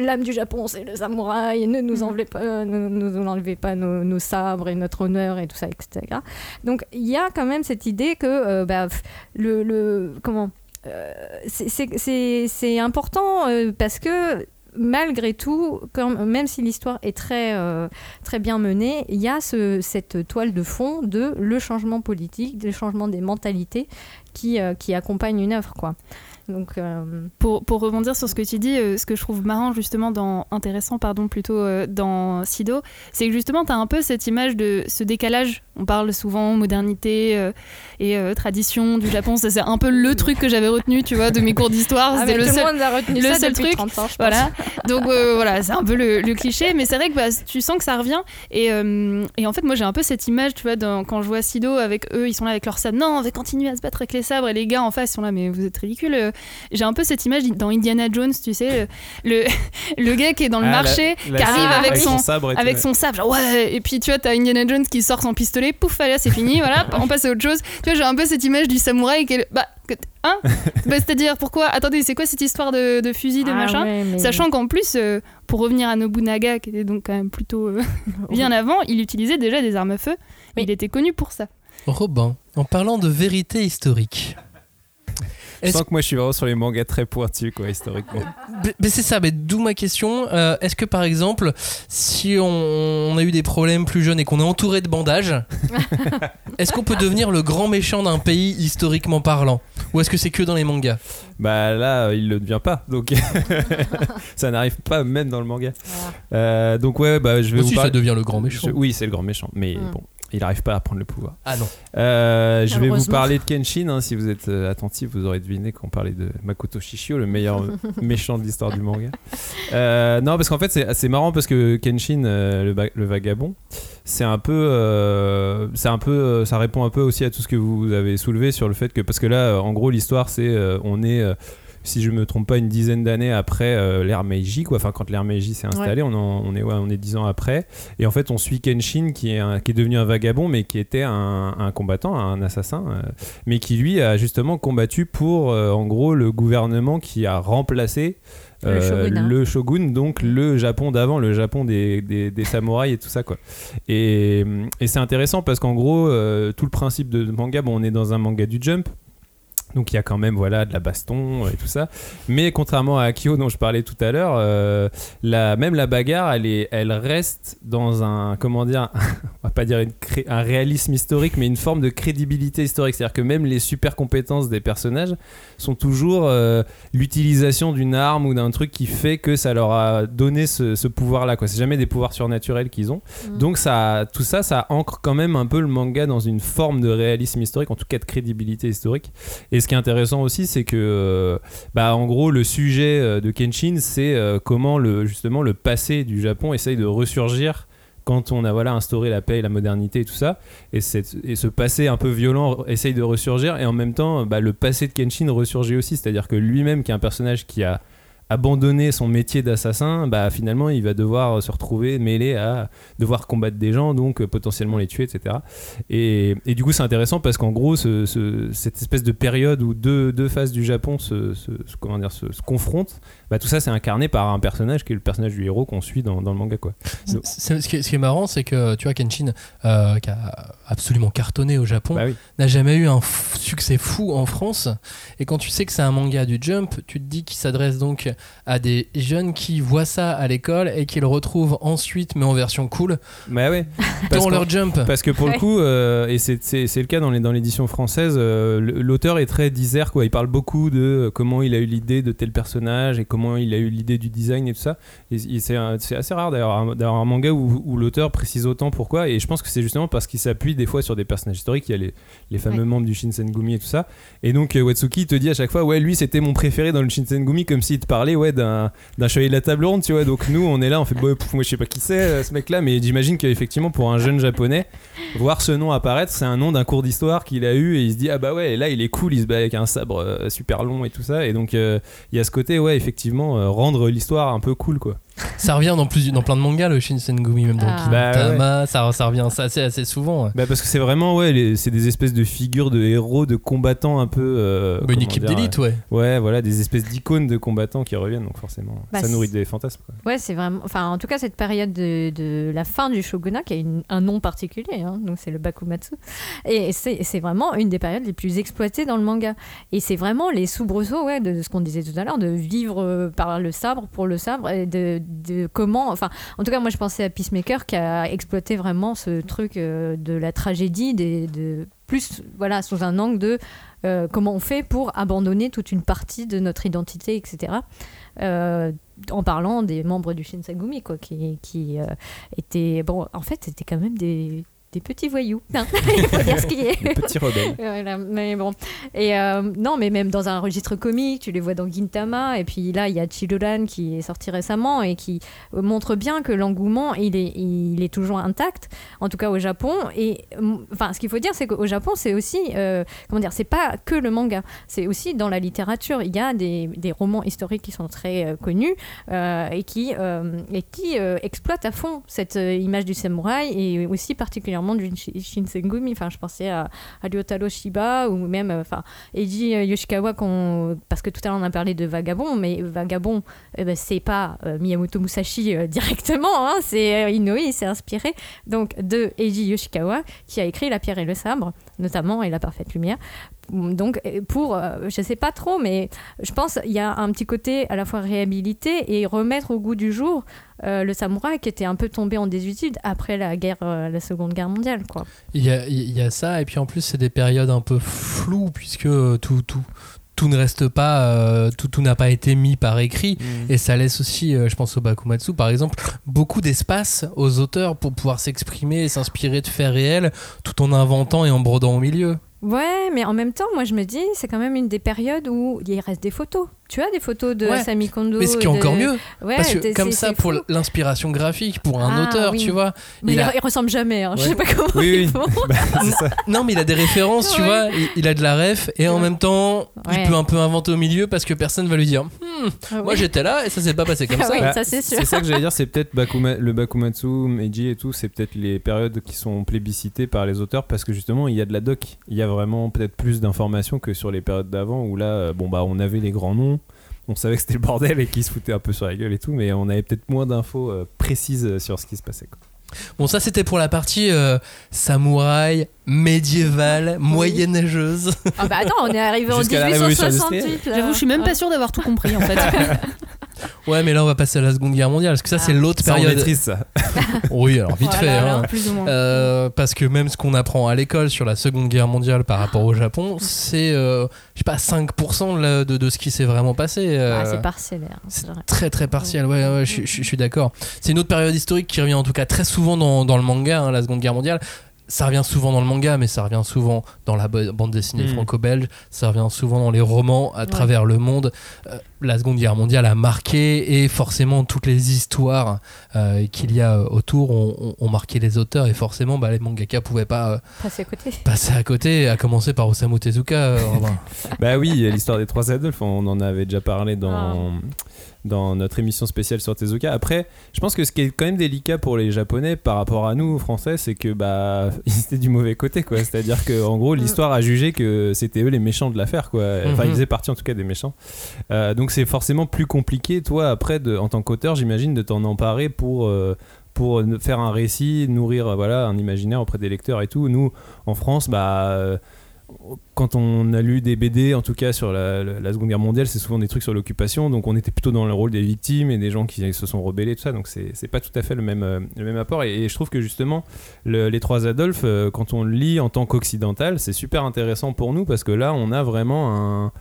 l'âme du Japon, c'est le samouraï, ne nous enlevez pas, ne nous enlevez pas nos, nos sabres et notre honneur et tout ça, etc. Donc, il y a quand même cette idée que, euh, bah, le, le comment euh, c'est important euh, parce que malgré tout, même si l'histoire est très, euh, très bien menée, il y a ce- cette toile de fond de le changement politique, le changement des mentalités qui, euh, accompagne une œuvre. Quoi. Donc, euh, Pour, pour rebondir sur ce que tu dis, ce que je trouve marrant justement dans intéressant pardon plutôt dans Sido, c'est que justement tu as un peu cette image de ce décalage. On parle souvent modernité euh, et euh, tradition du Japon, ça c'est un peu le truc que j'avais retenu, tu vois, de mes cours d'histoire, ah, c'était le tout seul le monde a retenu le ça seul truc, 30 ans, je pense. Voilà. Donc euh, voilà, c'est un peu le, le cliché, mais c'est vrai que bah, tu sens que ça revient. Et, euh, et en fait, moi j'ai un peu cette image, tu vois, dans- quand je vois Sido avec eux, ils sont là avec leur sabre. Non, on va continuer à se battre avec les sabres. Et les gars en face sont là, mais vous êtes ridicules. J'ai un peu cette image dans Indiana Jones, tu sais, le, le gars qui est dans le Ah, marché, la qui arrive avec son, sabre avec son sabre, genre, ouais, et puis tu vois, t'as Indiana Jones qui sort son pistolet, pouf, allez, c'est fini, voilà, on passe à autre chose. Tu vois, j'ai un peu cette image du samouraï qui est, le- bah, que- hein Bah, C'est-à-dire, pourquoi Attendez, c'est quoi cette histoire de, de fusil, de Ah machin ouais, mais- Sachant qu'en plus, euh, pour revenir à Nobunaga, qui était donc quand même plutôt euh, bien avant, il utilisait déjà des armes à feu. Oui. Il était connu pour ça. Robin, en parlant de vérité historique. Je sens que moi je suis vraiment sur les mangas très pointus, quoi, historiquement. Mais- Mais c'est ça, mais d'où ma question. Euh, Est-ce que par exemple, si on, on a eu des problèmes plus jeunes et qu'on est entouré de bandages, est-ce qu'on peut devenir le grand méchant d'un pays historiquement parlant? Ou est-ce que c'est que dans les mangas? Bah là, euh, il le devient pas, donc ça n'arrive pas même dans le manga. Euh, donc ouais, bah je vais Aussi, vous ça parler. devient le grand méchant. Je- oui, c'est le grand méchant, mais Hmm. bon, il n'arrive pas à prendre le pouvoir. Ah non. Euh, je vais vous parler de Kenshin. hein, si vous êtes euh, attentif, vous aurez deviné qu'on parlait de Makoto Shishio, le meilleur méchant de l'histoire du manga. Euh, non, parce qu'en fait, c'est marrant parce que Kenshin, euh, le, le vagabond, c'est un peu, euh, c'est un peu, euh, ça répond un peu aussi à tout ce que vous avez soulevé sur le fait que parce que là, en gros, l'histoire, c'est euh, on est euh, si je me trompe pas, une dizaine d'années après euh, l'ère Meiji, quoi. Enfin, quand l'ère Meiji s'est installée, on, en- on est ouais, on est dix ans après. Et en fait, on suit Kenshin qui est un- qui est devenu un vagabond, mais qui était un, un combattant, un assassin, euh, mais qui lui a justement combattu pour, euh, en gros, le gouvernement qui a remplacé. Le le shogun, donc le Japon d'avant, le Japon des, des, des samouraïs et tout ça quoi. Et, et c'est intéressant parce qu'en gros, euh, tout le principe de manga, bon, on est dans un manga du Jump, donc il y a quand même voilà de la baston et tout ça. Mais contrairement à Akio dont je parlais tout à l'heure, euh, la, même la bagarre, elle, est, elle reste dans un comment dire, on va pas dire une cré- un réalisme historique, mais une forme de crédibilité historique. C'est-à-dire que même les super compétences des personnages sont toujours euh, l'utilisation d'une arme ou d'un truc qui fait que ça leur a donné ce, ce pouvoir-là. Quoi. C'est jamais des pouvoirs surnaturels qu'ils ont. Mm. Donc ça, tout ça, ça ancre quand même un peu le manga dans une forme de réalisme historique, en tout cas de crédibilité historique. Et ce qui est intéressant aussi, c'est que, euh, bah, en gros, le sujet euh, de Kenshin, c'est euh, comment le, justement le passé du Japon essaye de ressurgir quand on a voilà instauré la paix et la modernité et tout ça. Et, et ce passé un peu violent essaye de ressurgir. Et en même temps, bah, le passé de Kenshin ressurgit aussi. C'est-à-dire que lui-même, qui est un personnage qui a abandonné son métier d'assassin, bah finalement il va devoir se retrouver mêlé à devoir combattre des gens, donc euh, potentiellement les tuer, etc. Et, et du coup c'est intéressant parce qu'en gros ce- ce- cette espèce de période où deux, deux faces du Japon se, se- se- comment dire, se, se confrontent, bah, tout ça c'est incarné par un personnage qui est le personnage du héros qu'on suit dans, dans le manga. Quoi. Donc- Ce qui, est, ce qui est marrant, c'est que tu vois, Kenshin, euh, qui a absolument cartonné au Japon, Bah oui. n'a jamais eu un succès fou en France. Et quand tu sais que c'est un manga du Jump, tu te dis qu'il s'adresse donc à des jeunes qui voient ça à l'école et qui le retrouvent ensuite, mais en version cool, Bah ouais. Parce dans leur Jump. Parce que pour Ouais. le coup, euh, et c'est- c'est c'est le cas dans les- dans l'édition française, euh, l'auteur est très disert, quoi. Il parle beaucoup de euh, comment il a eu l'idée de tel personnage et comment il a eu l'idée du design et tout ça. Et, et c'est un- c'est assez rare d'avoir un, d'avoir un manga où, où l'auteur précise autant pourquoi. Et je pense que c'est justement parce qu'il s'appuie des fois sur des personnages historiques. Il y a les, les fameux Ouais. membres du Shinsengumi et tout ça. Et donc euh, Watsuki te dit à chaque fois, ouais, lui c'était mon préféré dans le Shinsengumi, comme s'il te parlait ouais, d'un chevalier de la table ronde, tu vois. Donc nous on est là, on fait, bah, moi je sais pas qui c'est euh, ce mec-là, mais j'imagine qu'effectivement pour un jeune japonais, voir ce nom apparaître, c'est un nom d'un cours d'histoire qu'il a eu et il se dit ah bah ouais, et là il est cool, il se bat avec un sabre euh, super long et tout ça. Et donc euh, il y a ce côté, ouais, effectivement, rendre l'histoire un peu cool quoi. Ça revient dans, plus, dans plein de mangas, le Shinsengumi, même dans Ah. Bah, ça, ça revient assez, assez souvent. Bah parce que c'est vraiment, ouais, les- c'est des espèces de figures de héros, de combattants un peu. euh, Bah, une équipe d'élite, ouais. Ouais, voilà, des espèces d'icônes de combattants qui reviennent, donc forcément, Bah, ça nourrit des fantasmes. quoi. Ouais, c'est vraiment. Enfin, en tout cas, cette période de, de la fin du shogunat, qui a une- un nom particulier, hein, donc c'est le Bakumatsu, et c'est vraiment une des périodes les plus exploitées dans le manga. Et c'est vraiment les soubresauts ouais, de ce qu'on disait tout à l'heure, de vivre euh, par le sabre, pour le sabre, et de, de comment. Enfin, en tout cas, moi, je pensais à Peacemaker qui a exploité vraiment ce truc euh, de la tragédie, de plus voilà sous un angle de euh, comment on fait pour abandonner toute une partie de notre identité, etc. Euh, en parlant des membres du Shinsengumi, quoi, qui, qui étaient, bon, en fait, c'était quand même des, des petits voyous, hein. il faut dire ce qui est. Des petits rebelles. Voilà, mais bon. Et euh, non, mais même dans un registre comique, tu les vois dans Gintama. Et puis là, il y a Chiloran qui est sorti récemment et qui euh, montre bien que l'engouement, il est, il est toujours intact, en tout cas au Japon. Et enfin, ce qu'il faut dire, c'est qu'au Japon, c'est aussi, euh, comment dire, c'est pas que le manga, c'est aussi dans la littérature. Il y a des, des romans historiques qui sont très euh, connus et qui, et qui exploitent à fond cette image du samouraï et aussi particulièrement du Shi- Shinsengumi. Enfin, je pensais à, à Ryotaro Shiba ou même euh, enfin Eiji euh, Yoshikawa parce que tout à l'heure on a parlé de Vagabond mais Vagabond eh ben, c'est pas euh, Miyamoto Musashi directement hein, c'est Inoue il s'est inspiré donc de Eiji Yoshikawa qui a écrit La pierre et le sabre notamment et La parfaite lumière. Donc euh, pour euh, je sais pas trop mais je pense il y a un petit côté à la fois réhabilité et remettre au goût du jour euh, le samouraï qui était un peu tombé en désuétude après la guerre la seconde guerre mondiale quoi. Il y a, il y a ça, et puis en plus, c'est des périodes un peu floues, puisque tout, tout, tout ne reste pas, euh, tout, tout n'a pas été mis par écrit. Et ça laisse aussi, euh, je pense au Bakumatsu par exemple, beaucoup d'espace aux auteurs pour pouvoir s'exprimer et s'inspirer de faits réels tout en inventant et en brodant au milieu. Ouais, mais en même temps, moi je me dis, c'est quand même une des périodes où il reste des photos. Tu as des photos de Ouais. Sami Kondo. Mais ce qui est de- encore mieux, Ouais, parce que c'est- comme ça, pour l'inspiration graphique, pour un Ah, auteur, oui. tu vois, Mais il il, a- il ressemble jamais, hein. je Ouais. sais pas comment Oui, ils oui. font. Bah, ça. Non, mais il a des références, tu Ouais. vois. Il, il a de la ref et en même temps, Ouais. il peut un peu inventer au milieu parce que personne va lui dire Hmm, Ah Moi j'étais là et ça s'est pas passé comme Ah ça. oui. Bah, ça, c'est sûr. C'est ça que j'allais dire, c'est peut-être Bakuma- le Bakumatsu, Meiji et tout, c'est peut-être les périodes qui sont plébiscitées par les auteurs parce que justement il y a de la doc, il y a vraiment peut-être plus d'informations que sur les périodes d'avant où là, euh, bon bah on avait les grands noms, on savait que c'était le bordel et qu'ils se foutaient un peu sur la gueule et tout, mais on avait peut-être moins d'infos euh, précises sur ce qui se passait. quoi. Bon, ça c'était pour la partie euh, samouraï, médiévale, moyenâgeuse. Ah bah attends, on est arrivé en Jusqu'à la Révolution 1868. là. J'avoue, je suis même pas sûre d'avoir tout compris en fait. Ouais, mais là on va passer à la Seconde Guerre mondiale parce que ça c'est Ah. l'autre Ça on période. maîtrise ça. Oui, alors vite Voilà, fait. alors, hein. plus ou moins. Euh, parce que même ce qu'on apprend à l'école sur la Seconde Guerre mondiale par rapport au Japon, c'est, euh, je sais pas, 5% de, de, de ce qui s'est vraiment passé. euh, Ah, c'est parcellaire. c'est c'est vrai. très très partiel, ouais, ouais, je, je- je suis d'accord. C'est une autre période historique qui revient en tout cas très souvent dans, dans le manga, hein, la Seconde Guerre mondiale. Ça revient souvent dans le manga, mais ça revient souvent dans la bande dessinée Mm. franco-belge, ça revient souvent dans les romans à travers le monde. Euh, la Seconde Guerre mondiale a marqué et forcément toutes les histoires euh, qu'il y a autour ont, ont- ont marqué les auteurs et forcément bah, les mangaka pouvaient pas euh, Passé à côté. passer à côté, à commencer par Osamu Tezuka. euh. Bah oui, l'histoire des trois Adolphes, on en avait déjà parlé dans, dans notre émission spéciale sur Tezuka. Après, je pense que ce qui est quand même délicat pour les Japonais par rapport à nous, Français, c'est que bah ils étaient du mauvais côté, quoi. C'est-à-dire que en gros, l'histoire a jugé que c'était eux les méchants de l'affaire, quoi. Enfin, Mhm. ils faisaient partie en tout cas des méchants. Euh, donc c'est forcément plus compliqué, toi, après, de, en tant qu'auteur, j'imagine, de t'en emparer pour. euh, pour faire un récit, nourrir euh, voilà un imaginaire auprès des lecteurs et tout. Nous, en France, bah euh, quand on a lu des BD, en tout cas sur la, Seconde Guerre mondiale, c'est souvent des trucs sur l'occupation, donc on était plutôt dans le rôle des victimes et des gens qui se sont rebellés, tout ça, donc c'est pas tout à fait le même, euh, le même apport. Et, je trouve que justement, le- les trois Adolphes, euh, quand on le lit en tant qu'occidental, c'est super intéressant pour nous parce que là, on a vraiment un,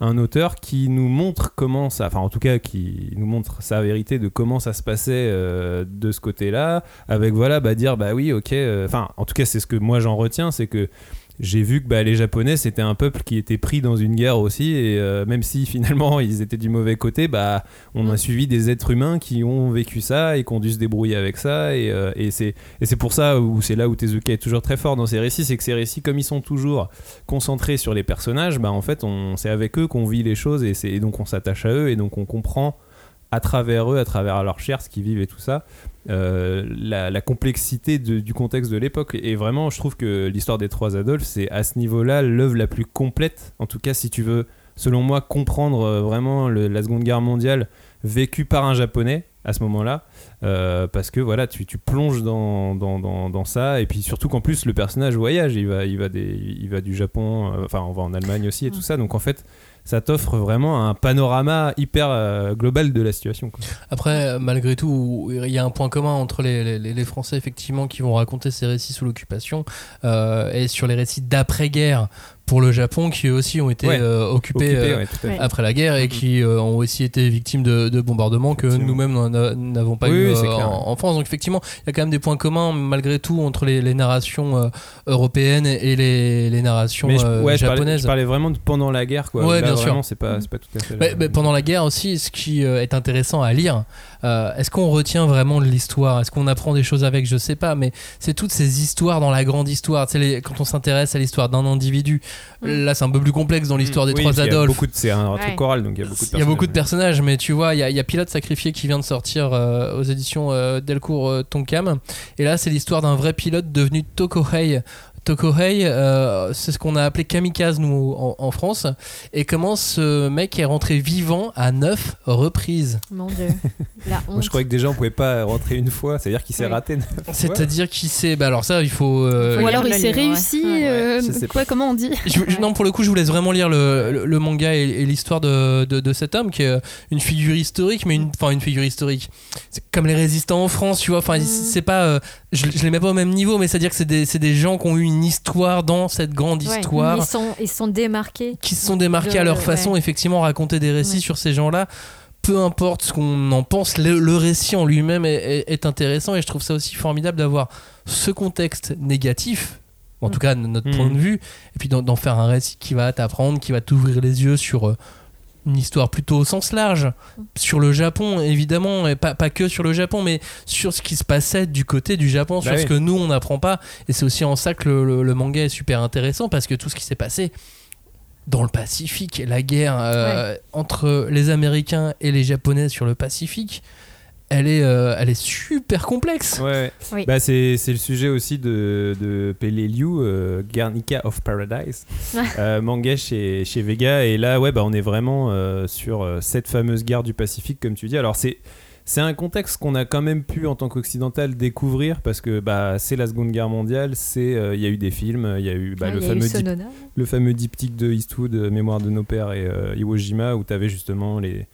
un auteur qui nous montre comment ça, enfin en tout cas qui nous montre sa vérité de comment ça se passait euh, de ce côté-là, avec voilà, bah dire bah oui, ok, enfin en tout cas c'est ce que moi j'en retiens, c'est que j'ai vu que bah, les Japonais c'était un peuple qui était pris dans une guerre aussi et euh, même si finalement ils étaient du mauvais côté bah on a suivi des êtres humains qui ont vécu ça et qui ont dû se débrouiller avec ça et, euh, et c'est et c'est pour ça où c'est là où Tezuka est toujours très fort dans ses récits c'est que ces récits comme ils sont toujours concentrés sur les personnages bah en fait on c'est avec eux qu'on vit les choses et c'est et donc on s'attache à eux et donc on comprend à travers eux, à travers leur chair, ce qu'ils vivent et tout ça, euh, la, la complexité de- du contexte de l'époque. Et vraiment, je trouve que l'histoire des trois Adolphes, c'est à ce niveau-là l'œuvre la plus complète. En tout cas, si tu veux, selon moi, comprendre euh, vraiment le- la Seconde Guerre mondiale vécue par un Japonais à ce moment-là, euh, parce que voilà, tu, tu plonges dans, dans, dans, dans ça, et puis surtout qu'en plus le personnage voyage, il va, il va, des, il va du Japon, euh, enfin on va en Allemagne aussi et tout ça, donc en fait ça t'offre vraiment un panorama hyper euh, global de la situation. Après, euh, malgré tout, il y a un point commun entre les Français, effectivement, qui vont raconter ces récits sous l'occupation euh, et sur les récits d'après-guerre pour le Japon, qui eux aussi ont été Ouais. euh, occupés, Occupé, euh, ouais, après la guerre et Mhm. qui euh, ont aussi été victimes de, de bombardements que nous-mêmes n'avons pas Oui, eu oui, en, en France. Donc effectivement, il y a quand même des points communs malgré tout entre les, les narrations européennes et les, les narrations Mais je, ouais, je parlais, japonaises. je parlais vraiment de pendant la guerre. Quoi. Là, bien sûr. vraiment, C'est pas, pas tout à fait. la- Mais- mais pendant la guerre aussi, ce qui est intéressant à lire, est-ce qu'on retient vraiment de l'histoire? Est-ce qu'on apprend des choses avec? Je sais pas, mais c'est toutes ces histoires dans la grande histoire. Tu sais, les- quand on s'intéresse à l'histoire d'un individu, Mm. là c'est un peu plus complexe dans l'histoire des Oui, trois Adolphes. beaucoup de- C'est un, un truc Ouais. choral, donc il y a beaucoup de Il y a beaucoup de personnages. personnages, mais tu vois, il y a, il y a Pilote Sacrifié qui vient de sortir euh, aux éditions euh, Delcourt euh, Tonkam. Et là, c'est l'histoire d'un vrai pilote devenu Tokohei. Tokohei, euh, c'est ce qu'on a appelé kamikaze, nous, en, en France. Et comment ce mec est rentré vivant à neuf reprises. Mon dieu. La honte. Moi, je croyais que déjà on pouvait pas rentrer une fois, c'est-à-dire qu'il s'est Oui. raté. C'est-à-dire qu'il s'est. Bah alors, ça, il faut. euh, Ou alors il s'est réussi. Ouais. euh, Je sais quoi, comment on dit Je- je- non, pour le coup, je vous laisse vraiment lire le, le- le manga et, et l'histoire de, de- de cet homme qui est une figure historique, mais une, enfin une figure historique. C'est comme les résistants en France, tu vois. Enfin, Mm. c'est pas, euh, je, je les mets pas au même niveau, mais c'est à dire que c'est des, c'est des gens qui ont eu une histoire dans cette grande Ouais. histoire, Ils sont, ils sont démarqués. qui se sont démarqués à leur façon, ouais. effectivement, raconter des récits Ouais. sur ces gens-là. Peu importe ce qu'on en pense, le, le récit en lui-même est, est- est intéressant et je trouve ça aussi formidable d'avoir ce contexte négatif, en Mm. tout cas de notre Mm. point de vue, et puis d'en d'en faire un récit qui va t'apprendre, qui va t'ouvrir les yeux sur euh, une histoire plutôt au sens large sur le Japon, évidemment, et pas, pas que sur le Japon, mais sur ce qui se passait du côté du Japon, sur Bah ce oui. que nous on n'apprend pas. Et c'est aussi en ça que le, le- le manga est super intéressant parce que tout ce qui s'est passé dans le Pacifique, la guerre euh, entre les Américains et les Japonais sur le Pacifique, elle est, euh, elle est super complexe. Ouais, Oui. bah c'est c'est le sujet aussi de, de Pele Liu, euh, Guernica of Paradise, euh, manga chez, chez Vega. Et là, ouais, bah on est vraiment euh, sur euh, cette fameuse guerre du Pacifique, comme tu dis. Alors, c'est. C'est un contexte qu'on a quand même pu en tant qu'occidental découvrir parce que bah, c'est la Seconde Guerre mondiale, c'est euh, il y a eu des films, il y a eu bah, Ouais, le, a eu fameux dip- le fameux diptyque de Eastwood, Mémoire de nos pères et euh, Iwo Jima, où tu avais justement les,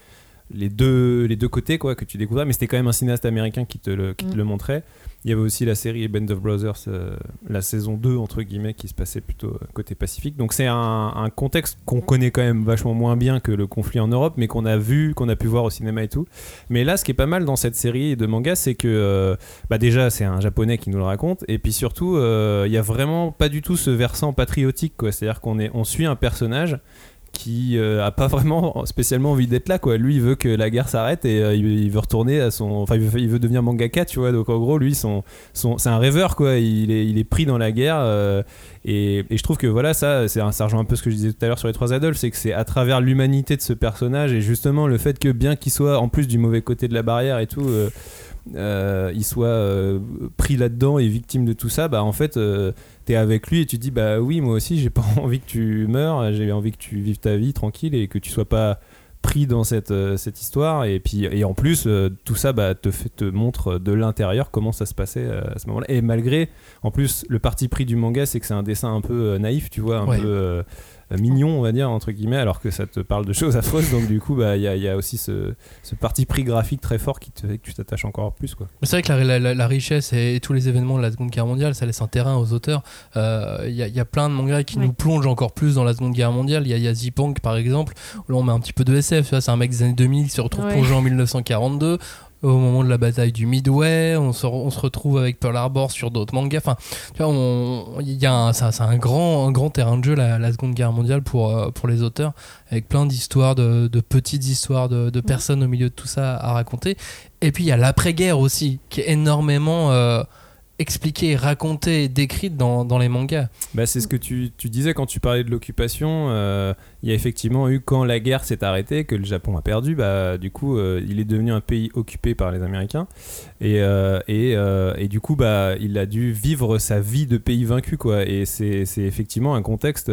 les, deux, les deux côtés quoi, que tu découvrais, mais c'était quand même un cinéaste américain qui te le, qui te Mm. le montrait. Il y avait aussi la série Band of Brothers, euh, la saison 2, entre guillemets, qui se passait plutôt euh, côté Pacifique. Donc c'est un, un contexte qu'on connaît quand même vachement moins bien que le conflit en Europe, mais qu'on a vu, qu'on a pu voir au cinéma et tout. Mais là, ce qui est pas mal dans cette série de manga, c'est que euh, bah déjà, c'est un japonais qui nous le raconte, et puis surtout, euh, il y a vraiment pas du tout ce versant patriotique, quoi. C'est-à-dire qu'on est, on suit un personnage qui euh, a pas vraiment spécialement envie d'être là quoi. Lui il veut que la guerre s'arrête et euh, il, veut retourner à son enfin il veut, devenir mangaka tu vois. Donc en gros lui c'est un rêveur quoi. Il est, pris dans la guerre euh, et, je trouve que voilà ça c'est un- ça rejoint un peu ce que je disais tout à l'heure sur les trois Adolphes c'est que c'est à travers l'humanité de ce personnage et justement le fait que bien qu'il soit en plus du mauvais côté de la barrière et tout euh, il soit pris là-dedans et victime de tout ça, bah en fait, t'es avec lui et tu te dis bah oui, moi aussi, j'ai pas envie que tu meurs, j'ai envie que tu vives ta vie tranquille et que tu sois pas pris dans cette, euh, cette histoire et puis et en plus euh, tout ça bah, te fait te montre de l'intérieur comment ça se passait euh, à ce moment-là et malgré en plus le parti pris du manga c'est que c'est un dessin un peu naïf tu vois un Ouais. peu mignon on va dire entre guillemets alors que ça te parle de choses affreuses donc du coup bah il y, a- il y a aussi ce, ce parti pris graphique très fort qui te fait que tu t'attaches encore plus quoi Mais c'est vrai que la, la- la richesse et, et tous les événements de la Seconde Guerre mondiale, ça laisse un terrain aux auteurs. Euh, Il y, a- il y a plein de mangas qui Oui. nous plongent encore plus dans la Seconde Guerre mondiale. Il y y a Zipunk par exemple, où là on met un petit peu de SF. C'est un mec des années 2000 qui se retrouve Ouais. plongé en 1942. Au moment de la bataille du Midway, on se, on se retrouve avec Pearl Harbor sur d'autres mangas. Enfin, tu vois, on- il y a un, ça- c'est un grand, un grand terrain de jeu la, la Seconde Guerre mondiale pour, euh, pour les auteurs, avec plein d'histoires, de, de petites histoires de, de personnes au milieu de tout ça à raconter. Et puis il y a l'après-guerre aussi, qui est énormément euh, expliquée, racontée, décrite dans, dans les mangas. Bah, c'est ce que tu, tu disais quand tu parlais de l'occupation. euh, Il y a effectivement eu, quand la guerre s'est arrêtée, que le Japon a perdu, bah, du coup, euh, il est devenu un pays occupé par les Américains. Et, euh, et, et du coup, bah, il a dû vivre sa vie de pays vaincu. Quoi. Et c'est effectivement un contexte.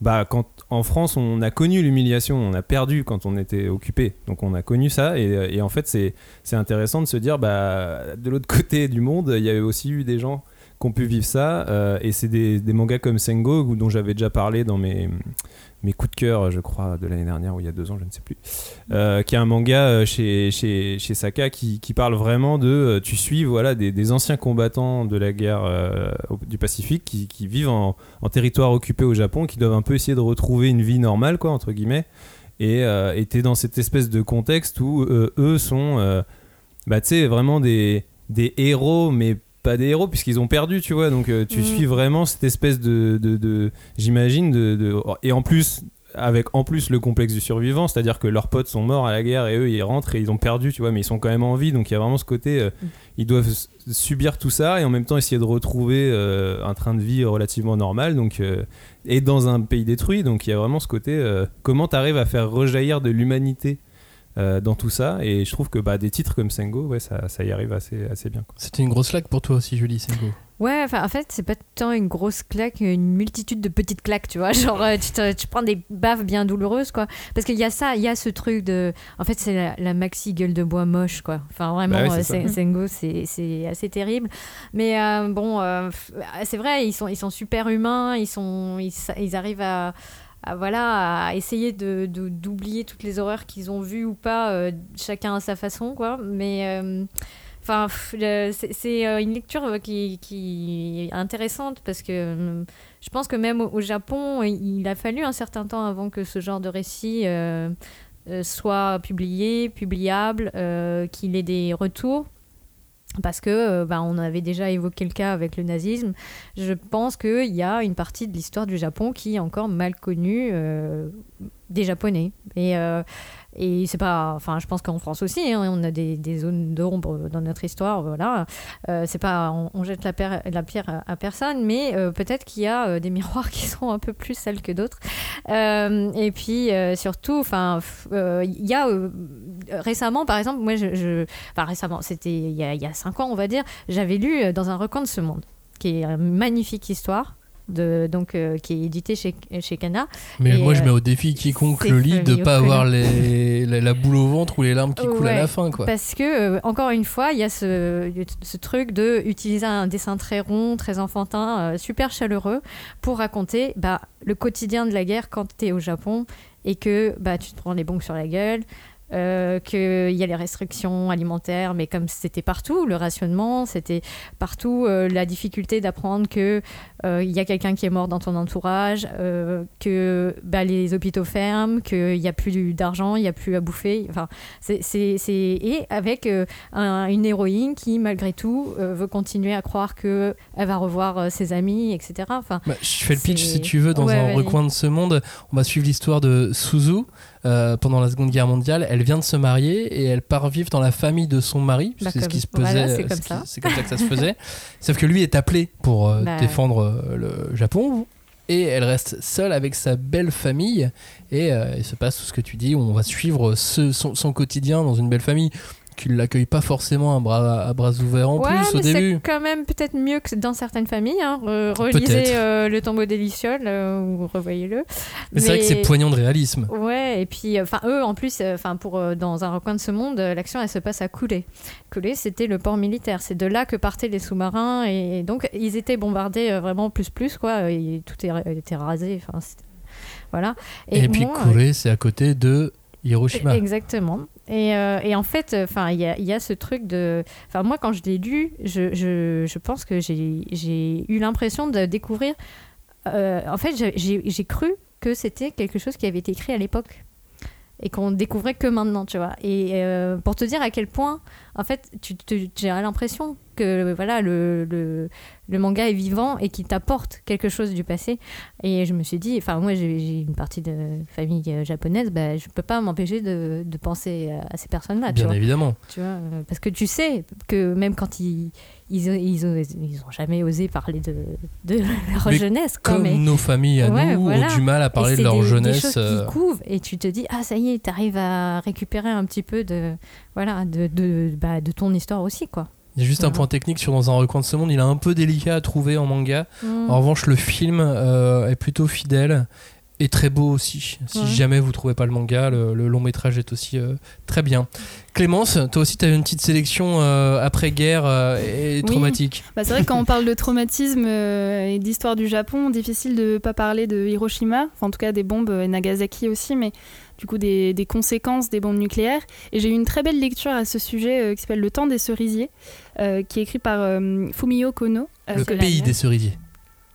Euh, bah, quand en France, on a connu l'humiliation, on a perdu quand on était occupé. Donc on a connu ça. Et, et en fait, c'est intéressant de se dire, bah, de l'autre côté du monde, il y avait aussi eu des gens qui ont pu vivre ça. euh, et c'est des, des mangas comme Sengo, dont j'avais déjà parlé dans mes, mes coups de cœur, je crois, de l'année dernière ou il y a deux ans, je ne sais plus. Euh, qui est un manga euh, chez, chez, Saka qui, qui parle vraiment de. euh, tu suis voilà, des, anciens combattants de la guerre du Pacifique qui, qui vivent en, territoire occupé au Japon, qui doivent un peu essayer de retrouver une vie normale, quoi, entre guillemets. Et euh, t'es dans cette espèce de contexte où eux sont. bah, tu sais, vraiment des, des héros, mais pas des héros puisqu'ils ont perdu, tu vois. Donc euh, tu Mhm. suis vraiment cette espèce de, de, de- j'imagine, de, de- et en plus avec en plus le complexe du survivant, c'est-à-dire que leurs potes sont morts à la guerre et eux ils rentrent et ils ont perdu, tu vois, mais ils sont quand même en vie, donc il y a vraiment ce côté, euh, ils doivent subir tout ça et en même temps essayer de retrouver euh, un train de vie relativement normal, donc et dans un pays détruit, donc il y a vraiment ce côté, comment t'arrives à faire rejaillir de l'humanité euh, dans tout ça, et je trouve que bah, des titres comme Sengo, ouais, ça, ça y arrive assez, assez bien. C'était une grosse claque pour toi aussi, Julie Sengo. Ouais, enfin, en fait, c'est pas tant une grosse claque, une multitude de petites claques, tu vois. Genre, euh, tu, te- tu prends des baffes bien douloureuses, quoi. Parce qu'il y a ça, il y a ce truc de. En fait, c'est la, la maxi gueule de bois moche, quoi. Enfin, vraiment, Bah ouais, euh, Sengo, c'est assez terrible. Mais euh, bon, euh, c'est vrai, ils sont, ils sont super humains, ils, sont, ils arrivent à. À, voilà, à essayer de d'oublier toutes les horreurs qu'ils ont vues ou pas, euh, chacun à sa façon, quoi. Mais. euh, Enfin, c'est euh, une lecture qui, qui est intéressante parce que je pense que même au, Japon, il a fallu un certain temps avant que ce genre de récit soit publié, publiable, qu'il ait des retours. Parce que euh, bah, on avait déjà évoqué le cas avec le nazisme. Je pense qu'il y a une partie de l'histoire du Japon qui est encore mal connue euh, des Japonais. Et, euh, et c'est pas, enfin, je pense qu'en France aussi, hein, on a des, des zones d'ombre dans notre histoire. Voilà, Euh, c'est pas, on, on jette la, pierre- à, personne, mais euh, peut-être qu'il y a euh, des miroirs qui sont un peu plus sales que d'autres. Et puis surtout, enfin, il y a récemment, par exemple, moi, enfin récemment, c'était il y a, cinq ans, on va dire, j'avais lu dans un recoin de ce monde, qui est une magnifique histoire. De, donc, euh, qui est édité chez, chez Kana. Mais Et, moi, je euh, mets au défi quiconque le lit de famille pas avoir les, la, la boule au ventre ou les larmes qui coulent à la fin, quoi. Parce que, euh, encore une fois, il y a ce, ce truc de utiliser un dessin très rond, très enfantin, euh, super chaleureux, pour raconter bah, le quotidien de la guerre quand tu es au Japon et que bah, tu te prends les bombes sur la gueule. Euh, qu'il y a les restrictions alimentaires, mais comme c'était partout, le rationnement, c'était partout euh, la difficulté d'apprendre que euh, il y a quelqu'un qui est mort dans ton entourage, euh, que bah, les hôpitaux ferment, qu'il n'y a plus d'argent, il n'y a plus à bouffer. Enfin, c'est, c'est, c'est- Et avec euh, un- une héroïne qui, malgré tout, euh, veut continuer à croire qu'elle va revoir euh, ses amis, etc. Enfin, Bah, je fais le pitch si tu veux dans Ouais, un recoin de ce monde. On va suivre l'histoire de Suzu euh, pendant la Seconde Guerre mondiale. Elle vient de se marier et elle part vivre dans la famille de son mari. Bah, c'est ce qui se faisait. voilà, c'est euh, comme ce c'est comme ça que ça se faisait. Sauf que lui est appelé pour euh, Bah, défendre le Japon. Et elle reste seule avec sa belle famille. Et il se passe tout ce que tu dis. On va suivre ce- son, son quotidien dans une belle famille qui ne l'accueille pas forcément à bras, à bras ouverts en ouais, plus au début. c'est quand même peut-être mieux que dans certaines familles. Hein. Re- relisez euh, Le tombeau des Lucioles euh, ou revoyez-le. Mais c'est vrai que c'est poignant de réalisme. Ouais, et puis, enfin, eux, en plus, euh, enfin, pour euh, dans un recoin de ce monde, euh, l'action, elle se passe à Koulé. Koulé, c'était le port militaire. C'est de là que partaient les sous-marins, et, donc ils étaient bombardés euh, vraiment plus plus, quoi. Et tout était rasé. Enfin, voilà. Et, puis moi, Corée, c'est à côté de Hiroshima. Exactement. Et, euh, et en fait, enfin, il y a, ce truc de. Enfin, moi, quand je l'ai lu, je, je, je pense que j'ai eu l'impression de découvrir. euh, en fait, j'ai cru que c'était quelque chose qui avait été écrit à l'époque et qu'on découvrait que maintenant, tu vois. Et euh, pour te dire à quel point, en fait, tu, tu- j'ai l'impression que voilà le, le, le manga est vivant et qu'il t'apporte quelque chose du passé. Et je me suis dit, enfin moi j'ai une partie de famille euh, japonaise, bah, je peux pas m'empêcher de, de penser à, à ces personnes-là, tu Bien vois. évidemment. Tu vois, euh, parce que tu sais que même quand ils ils, ils, ont, ils ont jamais osé parler de, de leur Mais jeunesse, quoi, Comme mais- nos familles à Ouais, nous voilà. ont du mal à parler de leur des- jeunesse. Des choses euh, qui couvent et tu te dis ah ça y est, t'arrives à récupérer un petit peu de voilà de de, bah, de ton histoire aussi quoi. Il y a juste un Voilà. point technique sur Dans un recoin de ce monde, il est un peu délicat à trouver en manga. Mm. En revanche, le film euh, est plutôt fidèle et très beau aussi. Si Ouais. jamais vous trouvez pas le manga, le, le long métrage est aussi euh, très bien. Clémence, toi aussi, tu as une petite sélection euh, après-guerre euh, et Oui. traumatique. Bah, c'est vrai que quand on parle de traumatisme et d'histoire du Japon, difficile de pas parler de Hiroshima, enfin, en tout cas des bombes et Nagasaki aussi, mais du coup des, des conséquences des bombes nucléaires. Et j'ai eu une très belle lecture à ce sujet euh, qui s'appelle Le temps des cerisiers, euh, qui est écrit par euh, Fumio Kono. Euh, le pays des cerisiers.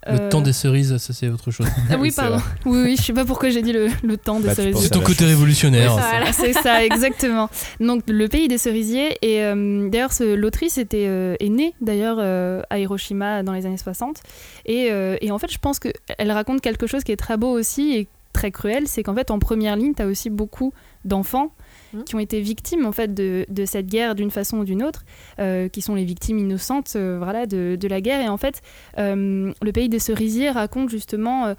Le Euh, temps des cerises, ça c'est autre chose. Ah oui, pardon. Oui, oui, je sais pas pourquoi j'ai dit le, le temps des Bah, cerisiers. C'est ton côté chose. révolutionnaire. Voilà, c'est ça, exactement. Donc, le pays des cerisiers. Et euh, d'ailleurs, ce- l'autrice était, euh, est née d'ailleurs euh, à Hiroshima dans les années 60. Et, euh, et en fait, je pense qu'elle raconte quelque chose qui est très beau aussi et très cruel. C'est qu'en fait, en première ligne, tu as aussi beaucoup d'enfants Mhm. qui ont été victimes en fait de, de cette guerre d'une façon ou d'une autre, euh, qui sont les victimes innocentes euh, voilà, de, de la guerre. Et en fait, euh, le pays des cerisiers raconte justement, euh,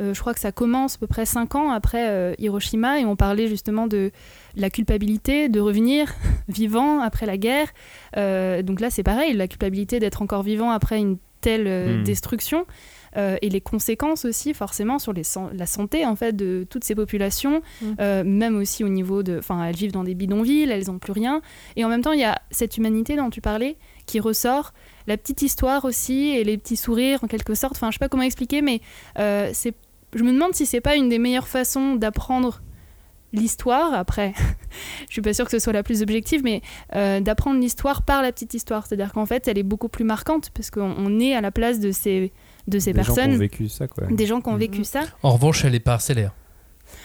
euh, je crois que ça commence à peu près 5 ans après euh, Hiroshima, et on parlait justement de la culpabilité de revenir vivant après la guerre. Euh, donc là, c'est pareil, la culpabilité d'être encore vivant après une telle euh, Hmm. destruction. Euh, et les conséquences aussi forcément sur les la santé en fait de toutes ces populations, Mm. euh, même aussi au niveau de, enfin elles vivent dans des bidonvilles, elles n'ont plus rien, et en même temps il y a cette humanité dont tu parlais qui ressort, la petite histoire aussi et les petits sourires en quelque sorte. Enfin je sais pas comment expliquer, mais euh, c'est, je me demande si c'est pas une des meilleures façons d'apprendre l'histoire. Après, je suis pas sûre que ce soit la plus objective, mais euh, d'apprendre l'histoire par la petite histoire. C'est-à-dire qu'en fait, elle est beaucoup plus marquante parce qu'on on est à la place de ces, de ces Des gens qui ont personnes, vécu ça, quoi. des gens qui ont vécu Mhm. ça. En revanche, elle est parcellaire.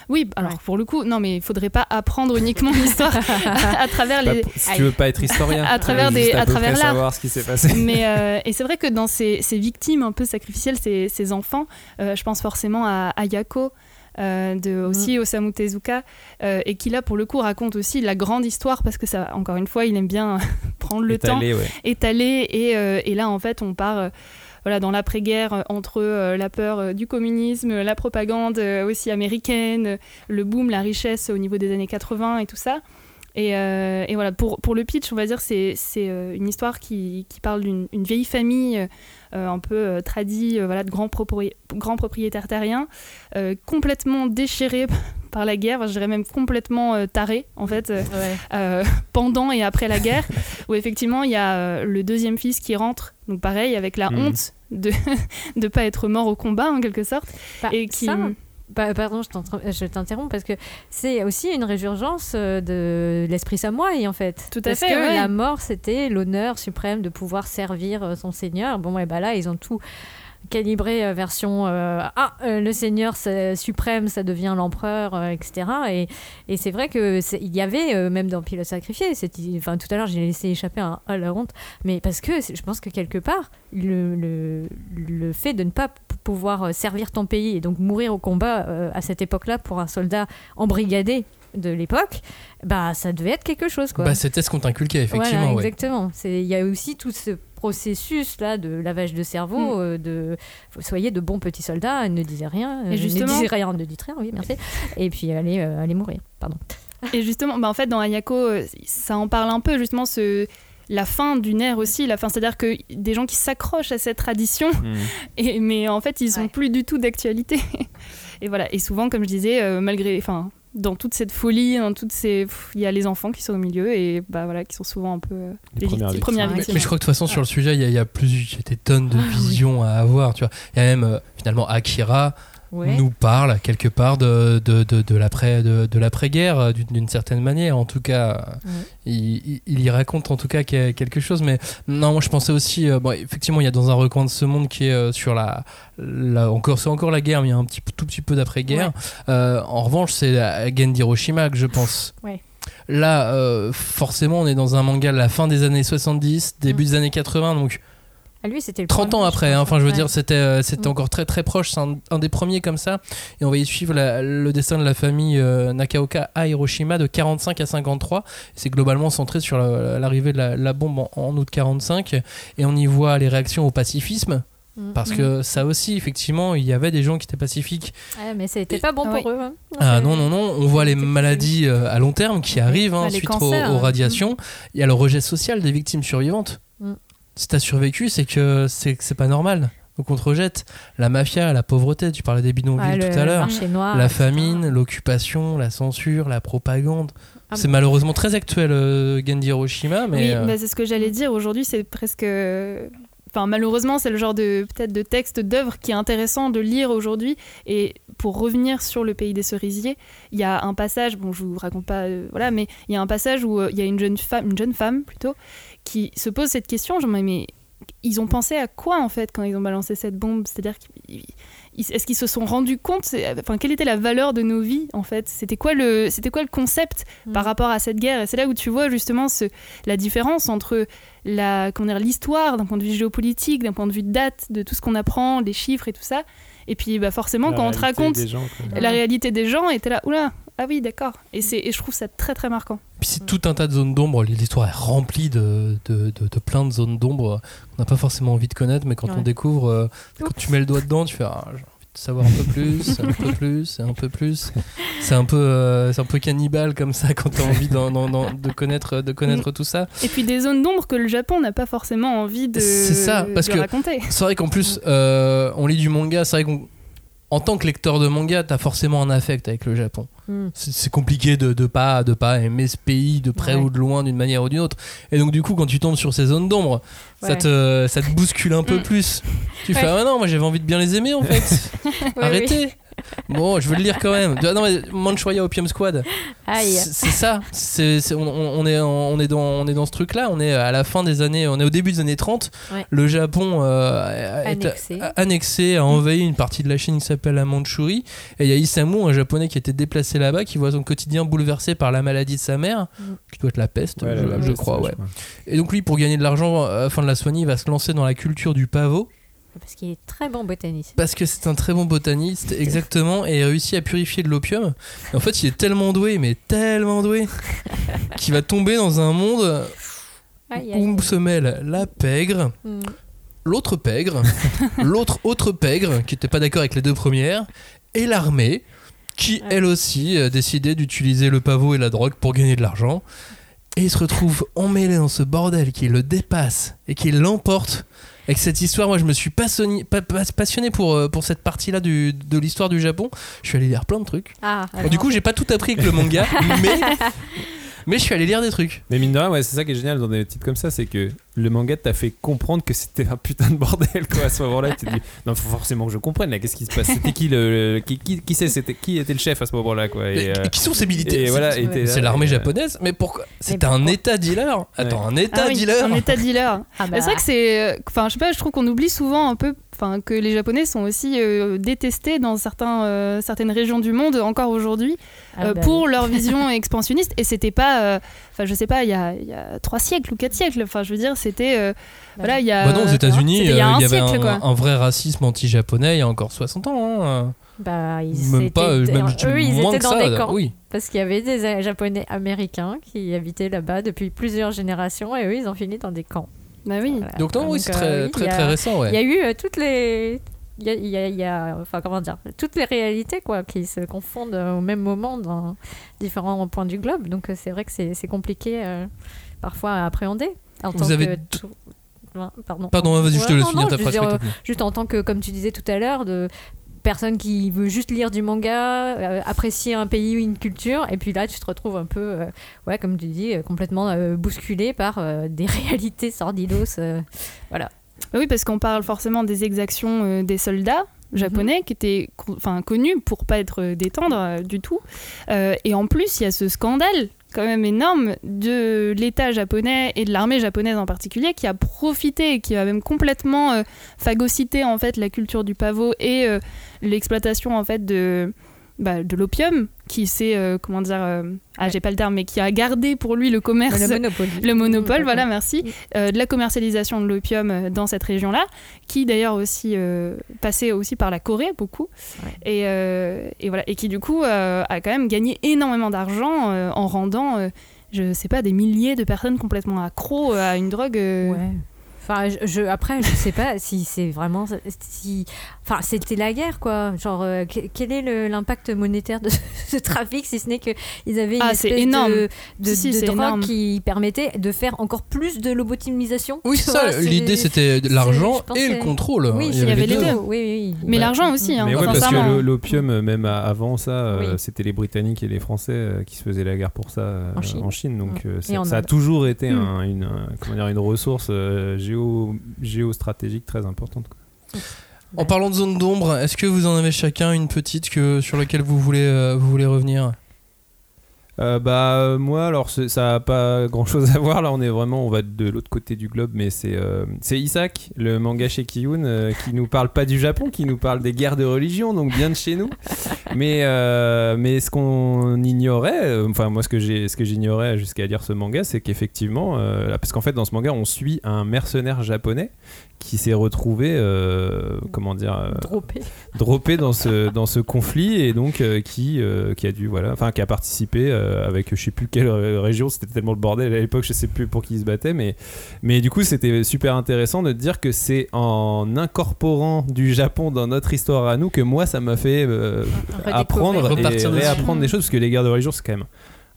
Oui, alors pour le coup, non, mais il faudrait pas apprendre uniquement l'histoire à, à travers les. si tu veux pas être historien, À travers veux des- juste à travers l'art. savoir ce qui s'est passé. Mais euh, et c'est vrai que dans ces, ces victimes un peu sacrificielles, ces, ces enfants, euh, je pense forcément à Ayako. euh, de aussi Osamu Tezuka euh, et qui là pour le coup raconte aussi la grande histoire parce que ça encore une fois il aime bien prendre le temps ouais. étalé et, euh, et là en fait on part euh, voilà, dans l'après-guerre euh, entre euh, la peur euh, du communisme, la propagande aussi américaine, le boom, la richesse au niveau des années 80 et tout ça. Et, voilà, pour, le pitch, on va dire, c'est une histoire qui, parle d'une une vieille famille un peu euh, tradie, voilà, de grands, propri- grands propriétaires terriens, complètement déchirés par la guerre, je dirais même complètement euh, tarés, en fait, euh, Ouais. euh, pendant et après la guerre, où effectivement, il y a euh, le deuxième fils qui rentre, donc pareil, avec la Mhm. honte de ne pas être mort au combat, en quelque sorte, Bah, et qui... ça, bah, pardon, je t'interromps parce que c'est aussi une résurgence de l'esprit samouraï en fait. Tout à parce fait, que ouais. la mort c'était l'honneur suprême de pouvoir servir son seigneur. Bon, et bah là ils ont tout calibré euh, version euh, ah euh, le seigneur suprême ça devient l'empereur euh, etc et, et c'est vrai que il y avait euh, même dans Pilote sacrifié enfin tout à l'heure j'ai laissé échapper un à la honte mais parce que je pense que quelque part le, le, le fait de ne pas pouvoir servir ton pays et donc mourir au combat à cette époque-là pour un soldat embrigadé de l'époque, bah ça devait être quelque chose quoi. Bah, c'était ce qu'on t'inculquait, effectivement. Voilà, exactement. Il y a aussi tout ce processus là de lavage de cerveau, Mm. euh, de soyez de bons petits soldats, ne disez rien, Et euh, justement- ne rien, ne dites rien, oui merci. et puis allez euh, allez mourir, pardon. Et justement, bah en fait, dans Ayako, ça en parle un peu, justement, ce, la fin d'une ère aussi. La fin, c'est-à-dire que des gens qui s'accrochent à cette tradition, Mm. et, mais en fait, ils sont Ouais. plus du tout d'actualité. et voilà. Et souvent, comme je disais, euh, malgré. Enfin, dans toute cette folie, dans toutes ces. Il y a les enfants qui sont au milieu et bah, voilà, qui sont souvent un peu. euh, Les premières victimes- premières. Mais, victimes. mais je crois que de toute façon, sur le sujet, il y, a- il y a plus, il y a des tonnes de Ah, oui. visions à avoir. Tu vois, il y a même euh, finalement Akira Ouais. nous parle quelque part de, de, de, de l'après de, de l'après-guerre euh, d'une certaine manière. En tout cas, Ouais. il, il- y raconte en tout cas quelque chose. Mais non, moi je pensais aussi, euh, bon, effectivement, il y a dans un recoin de ce monde qui est euh, sur la, la encore c'est encore la guerre, mais il y a un petit tout petit peu d'après-guerre. Euh, en revanche, c'est la Gen d'Hiroshima que je pense. Là, euh, forcément, on est dans un manga de la fin des années 70, début Mm. des années 80, donc Ah, lui c'était le 30 ans après, hein. enfin je veux Ouais. dire c'était euh, c'était Mm. encore très très proche, c'est un, un des premiers comme ça, et on va y suivre la- le destin de la famille euh, Nakaoka à Hiroshima de 45 à 53, c'est globalement centré sur la- l'arrivée de la, la bombe en, en août 45, et on y voit les réactions au pacifisme, Mm. parce que ça aussi effectivement il y avait des gens qui étaient pacifiques, Ah, mais c'était Et- pas bon pour eux. hein. ah non, non, non, on voit les maladies euh, à long terme qui arrivent hein, suite cancers, aux, radiations. Il y a le rejet social des victimes survivantes. Mm. Si t'as survécu, c'est que c'est pas normal. Donc on te rejette. La mafia, la pauvreté, tu parlais des bidonvilles Ah, tout à l'heure. La famine, l'occupation, la censure, la propagande. Ah, c'est malheureusement très actuel, euh, Genji Hiroshima, mais oui, euh, bah, c'est ce que j'allais dire. Aujourd'hui, c'est presque. Enfin, malheureusement, c'est le genre de peut-être de texte d'œuvre qui est intéressant de lire aujourd'hui. Et pour revenir sur le pays des cerisiers, il y a un passage. Bon, je vous raconte pas, euh, voilà, mais il y a un passage où euh, il y a une jeune femme, une jeune femme plutôt, qui se pose cette question. Genre, mais, mais ils ont pensé à quoi en fait quand ils ont balancé cette bombe? C'est-à-dire est-ce qu'ils se sont rendus compte Enfin, quelle était la valeur de nos vies en fait? C'était quoi le, c'était quoi le concept par Mm. rapport à cette guerre? Et c'est là où tu vois justement ce, la différence entre la, comment dire, l'histoire d'un point de vue géopolitique, d'un point de vue de date, de tout ce qu'on apprend, les chiffres et tout ça. Et puis bah, forcément, La quand on te raconte gens, la réalité des gens, et t'es là, oula, ah oui, d'accord. Et, et je trouve ça très très marquant. puis c'est tout un tas de zones d'ombre. L'histoire est remplie de, de, de- de plein de zones d'ombre qu'on n'a pas forcément envie de connaître, mais quand on découvre, euh, quand tu mets le doigt dedans, tu fais ah, j'ai envie de savoir un peu plus, un peu plus, un peu plus. C'est un peu, euh, c'est un peu cannibale comme ça quand tu as envie de connaître, de connaître tout ça. Et puis des zones d'ombre que le Japon n'a pas forcément envie de, C'est ça, parce de que- raconter. C'est vrai qu'en plus, euh, on lit du manga, c'est vrai qu'on. En tant que lecteur de manga, t'as forcément un affect avec le Japon. Mm. C'est compliqué de, de pas de pas aimer ce pays de près Ouais. ou de loin d'une manière ou d'une autre. Et donc du coup, quand tu tombes sur ces zones d'ombre, ça te ça te bouscule un peu Mm. plus. Tu Ouais. fais ah non, moi j'avais envie de bien les aimer en fait. Arrêtez. Bon, je veux le lire quand même. Ah non, mais Manchuria Opium Squad. Aïe. C'est ça. On, on est en- on est dans on est dans ce truc là. On est à la fin des années. On est au début des années 30. Ouais. Le Japon euh, est Annexé. a- annexé, a envahi une partie de la Chine qui s'appelle la Mandchourie. Et il y a Isamu, un japonais qui était déplacé là-bas, qui voit son quotidien bouleversé par la maladie de sa mère, Mm. qui doit être la peste, Ouais, je, la- la je peste, crois. ouais, Ouais. je crois. Et donc lui, pour gagner de l'argent euh, afin de la soigner, il va se lancer dans la culture du pavot. Parce qu'il est très bon botaniste. Parce que c'est un très bon botaniste, exactement, et il réussit à purifier de l'opium. En fait, il est tellement doué, mais tellement doué, qu'il va tomber dans un monde Aïe, aïe, où se mêle la pègre, Mm. l'autre pègre, l'autre autre pègre, qui n'était pas d'accord avec les deux premières, et l'armée, qui Ouais. elle aussi a décidé d'utiliser le pavot et la drogue pour gagner de l'argent. Et il se retrouve emmêlé dans ce bordel qui le dépasse et qui l'emporte. Avec cette histoire, moi je me suis passionné, pa- pa- passionné pour, euh, pour cette partie-là de l'histoire du Japon. Je suis allé lire plein de trucs. Ah, du coup, j'ai pas tout appris avec le manga, mais, mais je suis allé lire des trucs. Mais mine de rien, ouais, c'est ça qui est génial dans des titres comme ça, c'est que le manga t'a fait comprendre que c'était un putain de bordel quoi. À ce moment-là, tu te dis non, faut forcément que je comprenne là, qu'est-ce qui se passe? C'était qui le, le- qui, qui, qui c'est, c'était qui était le chef à ce moment-là quoi? Mais Et, euh, qui sont ces militaires? et C'est- voilà, c'est- C'est l'armée euh, japonaise, mais pourquoi? C'était pourquoi un état dealer Attends, un état Ah oui, dealer Un état dealer. Ah Mais C'est vrai que c'est. euh, Enfin, je sais pas, je trouve qu'on oublie souvent un peu enfin, que les Japonais sont aussi euh, détestés dans certains, euh, certaines régions du monde encore aujourd'hui Ah euh, bah pour oui. leur vision expansionniste. Et c'était pas. euh, Enfin, je sais pas, il y a, il y a trois siècles ou quatre siècles. Enfin, je veux dire, c'était. euh, voilà, il y a. Bah non, aux États-Unis, euh, il y un avait siècle, un, vrai racisme anti-japonais il y a encore 60 ans. hein. Bah, ils Même étaient- pas, même eux, ils étaient que dans ça. des camps. Oui. Parce qu'il y avait des Japonais américains qui habitaient là-bas depuis plusieurs générations et eux, ils ont fini dans des camps. Bah oui. Voilà. Donc non, oui, c'est euh, très, oui, très, a- très récent. Il y a eu euh, toutes les. Il y a, il y a- il y a- enfin, comment dire, toutes les réalités quoi, qui se confondent euh, au même moment dans différents points du globe. Donc euh, c'est vrai que c'est c'est compliqué euh, parfois à appréhender. En Vous tant avez que Ouais, Pardon. Pardon, vas-y, je te laisse non, finir non, ta phrase. dire, euh, juste en tant que, comme tu disais tout à l'heure, de personne qui veut juste lire du manga, euh, apprécier un pays ou une culture, et puis là tu te retrouves un peu, euh, ouais, comme tu dis, euh, complètement bousculé par des réalités sordidos. voilà. Bah oui, parce qu'on parle forcément des exactions des soldats japonais qui étaient enfin connus pour pas être euh, du tout. Euh, et en plus, il y a ce scandale quand même énorme de l'État japonais et de l'armée japonaise en particulier qui a profité et qui a même complètement euh, phagocyté en fait la culture du pavot et l'exploitation en fait de bah, de l'opium qui s'est euh, comment dire euh, ah j'ai pas le terme mais qui a gardé pour lui le commerce Le monopole. le monopole, voilà, merci, euh, de la commercialisation de l'opium dans cette région-là, qui d'ailleurs aussi passait aussi par la Corée beaucoup, Ouais. et, et voilà, et qui du coup a quand même gagné énormément d'argent en rendant, je sais pas, des milliers de personnes complètement accros à une drogue. Ouais. Enfin, je, je- après, je sais pas si c'est vraiment. Si, enfin, c'était la guerre, quoi. Genre, euh, que- quel est l'impact monétaire de ce trafic, si ce n'est qu'ils avaient une Ah, espèce énorme. de, de, Si, si, de c'est drogue énorme. qui permettait de faire encore plus de lobotomisation. Oui, ça. L'idée, c'était l'argent et le contrôle. Oui, il y avait les deux. Oui, oui, oui. Mais Ouais. l'argent aussi, hein, Mais ouais, parce que le- l'opium, euh, même avant ça, euh, Oui. c'était les Britanniques et les Français qui se faisaient la guerre pour ça euh, En Chine. Donc Mm. euh, Et ça, en ça a toujours été Mm. un- une, un- comment dire, une ressource euh, géo, géostratégique très importante. quoi. En parlant de zone d'ombre, est-ce que vous en avez chacun une petite que, sur laquelle vous voulez, euh, revenir? Euh, bah euh, moi alors ça a pas grand chose à voir. Là on est vraiment on va de l'autre côté du globe mais c'est Isaac le manga chez Kiyun qui nous parle pas du Japon qui nous parle des guerres de religion donc bien de chez nous. Mais mais ce qu'on ignorait enfin moi ce que ce que j'ignorais jusqu'à lire ce manga c'est qu'effectivement parce qu'en fait dans ce manga on suit un mercenaire japonais qui s'est retrouvé euh, comment dire euh, Droppé. droppé dans ce dans ce conflit et donc euh, qui euh, qui a dû voilà enfin qui a participé euh, avec je sais plus quelle région. C'était tellement le bordel à l'époque je sais plus pour qui il se battait mais mais du coup c'était super intéressant de dire que c'est en incorporant du Japon dans notre histoire à nous que moi ça m'a fait euh, apprendre et réapprendre des choses parce que les guerres de religion c'est quand même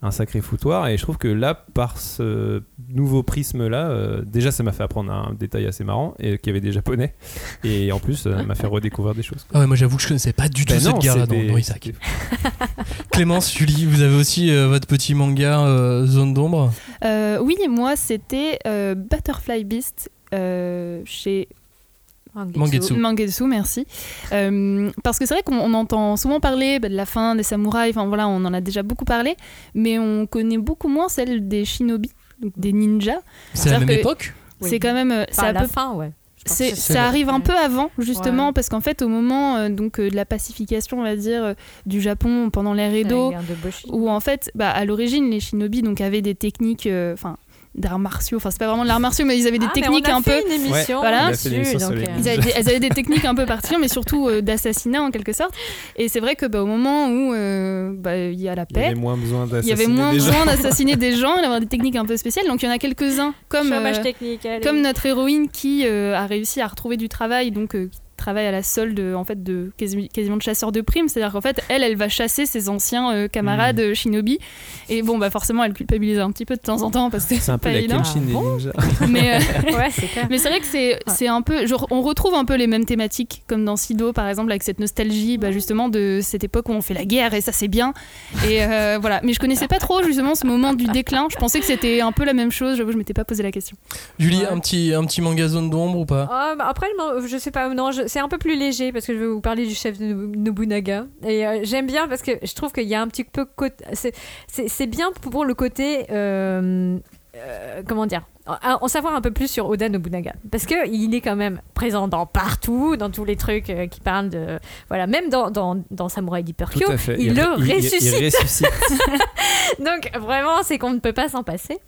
un sacré foutoir. Et je trouve que là par ce nouveau prisme là déjà ça m'a fait apprendre un détail assez marrant et qu'il y avait des japonais. Et en plus ça m'a fait redécouvrir des choses Ah ouais, moi j'avoue que je connaissais pas du tout Ben cette guerre-là dans, dans Isaac. Clémence, Julie, vous avez aussi euh, votre petit manga euh, Zone d'ombre? Euh, oui, moi c'était euh, Butterfly Beast euh, chez Mangetsu. Mangetsu, merci. Euh, parce que c'est vrai qu'on on entend souvent parler bah, de la fin des samouraïs, enfin voilà, on en a déjà beaucoup parlé, mais on connaît beaucoup moins celle des shinobi, donc des ninjas. C'est la C'est-à-dire même que époque C'est quand même. euh, c'est Enfin, à la peu- fin, ouais. Ça arrive un peu avant, justement, Ouais. parce qu'en fait, au moment euh, donc, euh, de la pacification, on va dire, euh, du Japon pendant l'ère La Edo, où en fait, bah, à l'origine, les shinobi donc, avaient des techniques, euh, enfin, d'arts martiaux, enfin, c'est pas vraiment de l'art martiaux, mais ils avaient des Ah, mais techniques on a un peu. émission Voilà. Dessus, donc, euh, Ils avaient des- elles avaient des techniques un peu particulières, mais surtout euh, d'assassinat en quelque sorte. Et c'est vrai que bah, au moment où euh, bah, il y a la paix, il y avait moins besoin d'assassiner des gens d'avoir des techniques un peu spéciales. Donc il y en a quelques-uns, comme, Chômage euh, comme notre héroïne qui euh, a réussi à retrouver du travail, donc euh, qui travaille à la solde en fait de quasi- quasiment de chasseur de primes. C'est-à-dire qu'en fait, elle, elle va chasser ses anciens euh, camarades euh, shinobi. Et bon, bah forcément, elle culpabilise un petit peu de temps en temps parce que C'est un peu pas la évident. Ninjas. Mais, euh, Ouais, c'est clair. mais c'est vrai que c'est c'est un peu genre on retrouve un peu les mêmes thématiques comme dans Sido par exemple avec cette nostalgie bah, justement de cette époque où on fait la guerre et ça c'est bien et euh, voilà mais je connaissais pas trop justement ce moment du déclin je pensais que c'était un peu la même chose j'avoue je m'étais pas posé la question Julie, Ouais. un petit, un petit manga zone d'ombre ou pas? Ah, bah, après, je sais pas, non, je- c'est un peu plus léger parce que je vais vous parler du chef de Nobu- Nobunaga. Et euh, j'aime bien parce que je trouve qu'il y a un petit peu. c'est- bien pour le côté. euh, euh, comment dire en savoir un peu plus sur Oda Nobunaga parce que il est quand même présent dans partout dans tous les trucs euh, qui parlent de voilà même dans, dans, dans Samurai Deeper Kyo, il, le il- ressuscite Il ressuscite. donc vraiment, c'est qu'on ne peut pas s'en passer.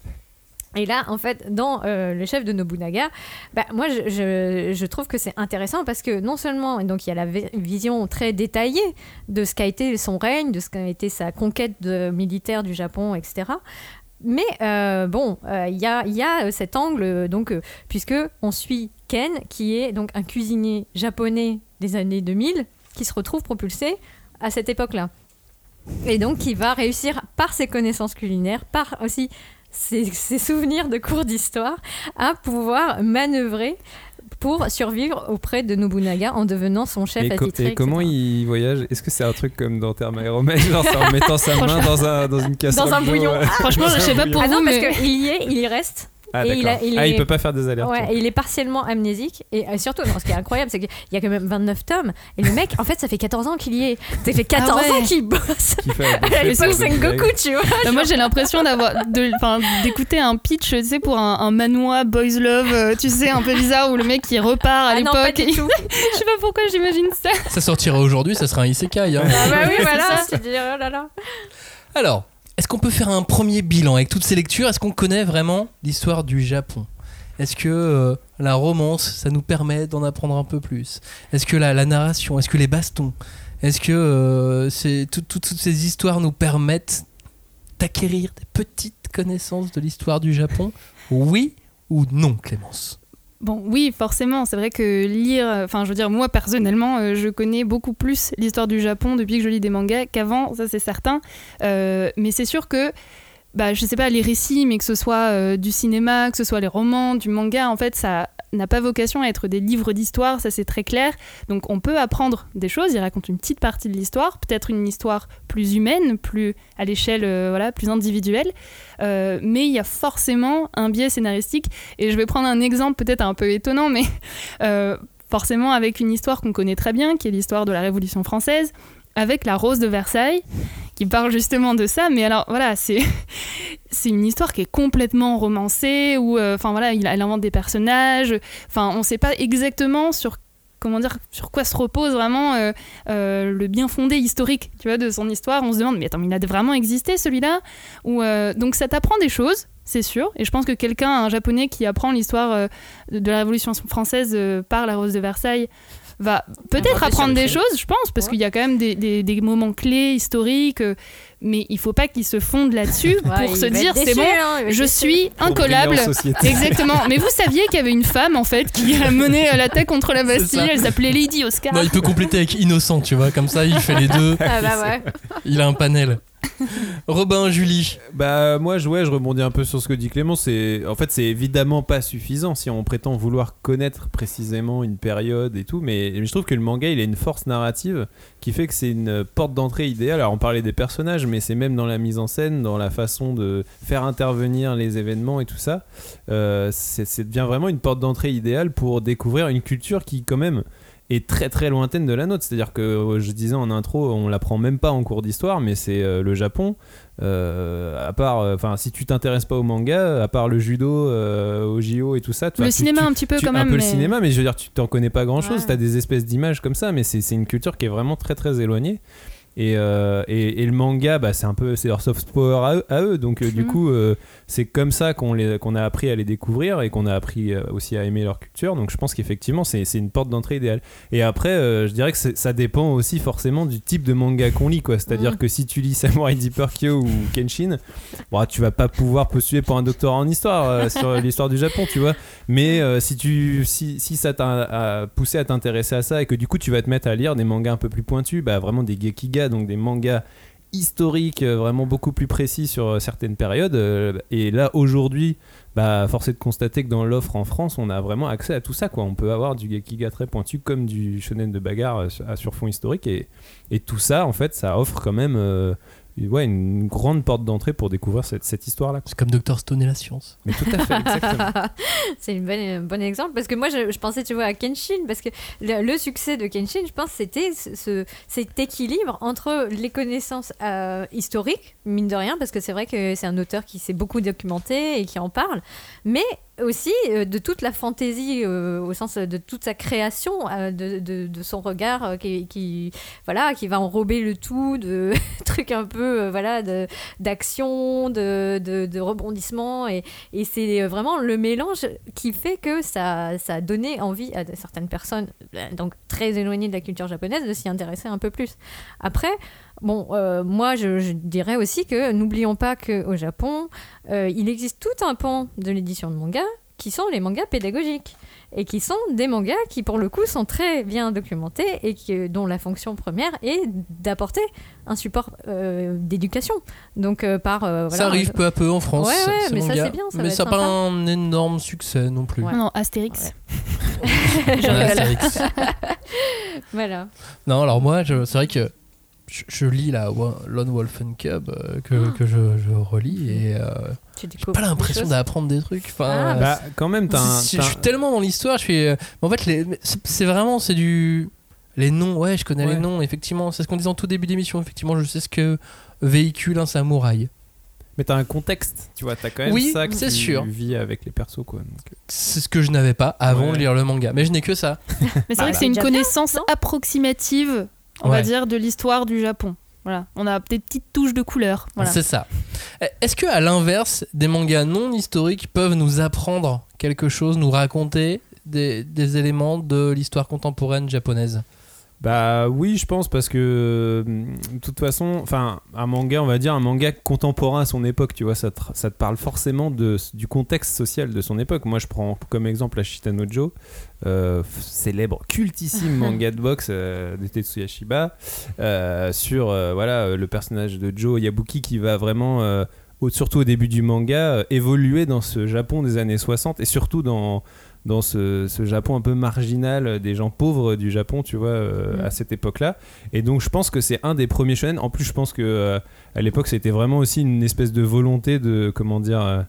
Et là, en fait, dans euh, le chef de Nobunaga, bah, moi, je, trouve que c'est intéressant parce que non seulement, donc il y a la vi- vision très détaillée de ce qu'a été son règne, de ce qu'a été sa conquête militaire du Japon, etc. Mais euh, bon, euh, il y, a, y cet angle, donc, puisque on suit Ken, qui est donc un cuisinier japonais des années 2000, qui se retrouve propulsé à cette époque-là. Et donc, qui va réussir par ses connaissances culinaires, par aussi ses, ses souvenirs de cours d'histoire, à pouvoir manœuvrer pour survivre auprès de Nobunaga en devenant son chef Et, attitré. et comment etc. il voyage? Est-ce que c'est un truc comme dans Terme genre c'est en mettant sa main dans, un, dans une casserole un d'eau, bouillon. franchement dans je un sais pas pour Ah non, vous parce mais qu'il y est, il y reste. Ah et il d'accord. a- il Ah, est- il peut pas faire des alertes. Ouais, il est partiellement amnésique. Et euh, surtout, non, ce qui est incroyable, c'est qu'il y a quand même 29 tomes. Et le mec, en fait, ça fait 14 ans qu'il y est. Ça fait 14 Ah ouais. ans qu'il bosse. Qui fait À l'époque, c'est Sengoku, tu vois. Bah, moi j'ai l'impression d'avoir de- enfin, d'écouter un pitch tu sais pour un, un manoir boys love euh, tu sais un peu bizarre où le mec il repart à Ah l'époque je sais pas pourquoi j'imagine ça Ça sortira aujourd'hui, ça sera un isekai. hein. Ah bah oui, voilà. ça. Dis, oh là là. Alors, est-ce qu'on peut faire un premier bilan avec toutes ces lectures? Est-ce qu'on connaît vraiment l'histoire du Japon? Est-ce que euh, la romance, ça nous permet d'en apprendre un peu plus? Est-ce que la, narration, est-ce que les bastons, est-ce que euh, toutes ces histoires nous permettent d'acquérir des petites connaissances de l'histoire du Japon? Oui ou non, Clémence? Bon, oui, forcément. C'est vrai que lire, enfin, je veux dire, moi personnellement, euh, je connais beaucoup plus l'histoire du Japon depuis que je lis des mangas qu'avant, ça c'est certain. Euh, mais c'est sûr que, bah, je sais pas, les récits, mais que ce soit euh, du cinéma, que ce soit les romans, du manga, en fait, ça n'a pas vocation à être des livres d'histoire, ça c'est très clair. Donc on peut apprendre des choses, il raconte une petite partie de l'histoire, peut-être une histoire plus humaine, plus à l'échelle euh, voilà, plus individuelle, Euh, mais il y a forcément un biais scénaristique. Et je vais prendre un exemple peut-être un peu étonnant, mais forcément avec une histoire qu'on connaît très bien, qui est l'histoire de la Révolution française, avec la Rose de Versailles, qui parle justement de ça. Mais alors voilà, c'est c'est une histoire qui est complètement romancée, où euh, enfin voilà, il, elle invente des personnages. Enfin, on ne sait pas exactement sur comment dire, sur quoi se repose vraiment euh, euh, le bien fondé historique, tu vois, de son histoire. On se demande, mais attends, mais il a vraiment existé celui-là? Ou donc ça t'apprend des choses, c'est sûr. Et je pense que quelqu'un, un japonais qui apprend l'histoire de la Révolution française par la Rose de Versailles, va peut-être Apprendre des choses, je pense, parce Ouais. qu'il y a quand même des, des- des moments clés historiques. euh, mais il faut pas qu'il se fonde là-dessus Ouais, pour se dire c'est bon, hein, je suis incollable. Exactement. Mais vous saviez qu'il y avait une femme en fait qui a mené euh, l'attaque contre la Bastille. Elle s'appelait Lady Oscar. Non, il peut compléter avec innocent, tu vois, comme ça il fait les deux, Ah bah ouais. il a un panel. Robin, Julie. Bah moi je, ouais, je rebondis un peu sur ce que dit Clément. C'est en fait c'est évidemment pas suffisant si on prétend vouloir connaître précisément une période et tout, mais je trouve que le manga il a une force narrative qui fait que c'est une porte d'entrée idéale. Alors on parlait des personnages, mais c'est même dans la mise en scène, dans la façon de faire intervenir les événements et tout ça. Euh, c'est devient vraiment une porte d'entrée idéale pour découvrir une culture qui quand même est très très lointaine de la nôtre. C'est-à-dire que euh, je disais en intro, on l'apprend même pas en cours d'histoire, mais c'est euh, le Japon. Euh, à part, enfin, si tu t'intéresses pas au manga, à part le judo, au JO et tout ça, Le tu- cinéma tu- un petit peu tu- quand un même, peu le cinéma, mais je veux dire, tu t'en connais pas grand-chose. Ouais. T'as des espèces d'images comme ça, mais c'est une culture qui est vraiment très très éloignée. Et, euh, et, et le manga, bah, c'est un peu c'est leur soft power à eux, à eux. donc euh, du Mhm. coup euh, c'est comme ça qu'on les- qu'on a appris à les découvrir et qu'on a appris aussi à aimer leur culture. Donc je pense qu'effectivement c'est c'est une porte d'entrée idéale. Et après, je dirais que ça dépend aussi forcément du type de manga qu'on lit, quoi. C'est-à-dire. Mhm. que si tu lis Samurai Deeper Kyo ou Kenshin, bon, tu vas pas pouvoir postuler pour un doctorat en histoire sur l'histoire du Japon, tu vois. Mais si tu si, si ça t'a poussé à t'intéresser à ça et que du coup tu vas te mettre à lire des mangas un peu plus pointus, bah vraiment des gekiga, donc des mangas historiques euh, vraiment beaucoup plus précis sur euh, certaines périodes. euh, et là aujourd'hui, bah force est de constater que dans l'offre en France, on a vraiment accès à tout ça quoi. On peut avoir du gekiga très pointu comme du shonen de bagarre sur- fond historique et, et tout ça en fait, ça offre quand même ouais, une grande porte d'entrée pour découvrir cette, cette histoire là. C'est comme Dr Stone et la science. Mais tout à fait, exactement. c'est un bon exemple parce que moi je, je pensais tu vois à Kenshin parce que le, le succès de Kenshin je pense c'était ce, ce- cet équilibre entre les connaissances euh, historiques mine de rien parce que c'est vrai que c'est un auteur qui s'est beaucoup documenté et qui en parle mais aussi euh, de toute la fantaisie euh, au sens de toute sa création euh, de, de- son regard qui, voilà qui va enrober le tout de trucs un peu voilà d'action de, de, de rebondissement. Et, et c'est vraiment le mélange qui fait que ça, ça a donné envie à certaines personnes donc très éloignées de la culture japonaise de s'y intéresser un peu plus. Après Bon, euh, moi, je, je dirais aussi que n'oublions pas qu'au Japon, euh, il existe tout un pan de l'édition de manga qui sont les mangas pédagogiques et qui sont des mangas qui, pour le coup, sont très bien documentés et qui, dont la fonction première est d'apporter un support euh, d'éducation. Donc, euh, par euh, voilà, ça arrive peu à peu en France. Ouais, ouais, mais ça, mangas. c'est bien, ça mais ça n'a pas un énorme succès non plus. Ouais. Non, non, Astérix. Astérix. voilà. Non, alors moi, je- c'est vrai que je, je lis la Lone Wolf and Cub euh, que, que je, je relis et euh, Tu j'ai pas l'impression d'apprendre des trucs. Enfin, Ah, euh, Bah, quand même, t'as un. je suis tellement dans l'histoire, je suis. euh, en fait, les- c'est vraiment c'est du les noms. Ouais, je connais Ouais. les noms. Effectivement, c'est ce qu'on disait en tout début d'émission. Effectivement, je sais ce que véhicule un samouraï. Mais t'as un contexte, tu vois, t'as quand même Oui, ça que tu sûr. vis avec les persos, quoi. donc. C'est ce que je n'avais pas avant Ouais. de lire le manga. Mais je n'ai que ça. Mais c'est Bah, vrai que c'est une connaissance approximative, on Ouais. va dire, de l'histoire du Japon. Voilà, on a des petites touches de couleur. Voilà. C'est ça. Eh, Est-ce que à l'inverse, des mangas non historiques peuvent nous apprendre quelque chose, nous raconter des, des éléments de l'histoire contemporaine japonaise? Bah oui, je pense parce que euh, de toute façon, enfin, un manga, on va dire un manga contemporain à son époque, tu vois, ça te, ça te parle forcément de, du contexte social de son époque. Moi, je prends comme exemple Ashita Joe, euh, célèbre, cultissime manga de boxe euh, de Tetsuya Shiba, euh, sur voilà le personnage de Joe Yabuki qui va vraiment, surtout au début du manga, évoluer dans ce Japon des années 60 et surtout dans dans ce, ce Japon un peu marginal euh, des gens pauvres du Japon, tu vois, euh, Mm. à cette époque-là. Et donc, je pense que c'est un des premiers shonen. En plus, je pense que euh, à l'époque, c'était vraiment aussi une espèce de volonté de, comment dire, euh,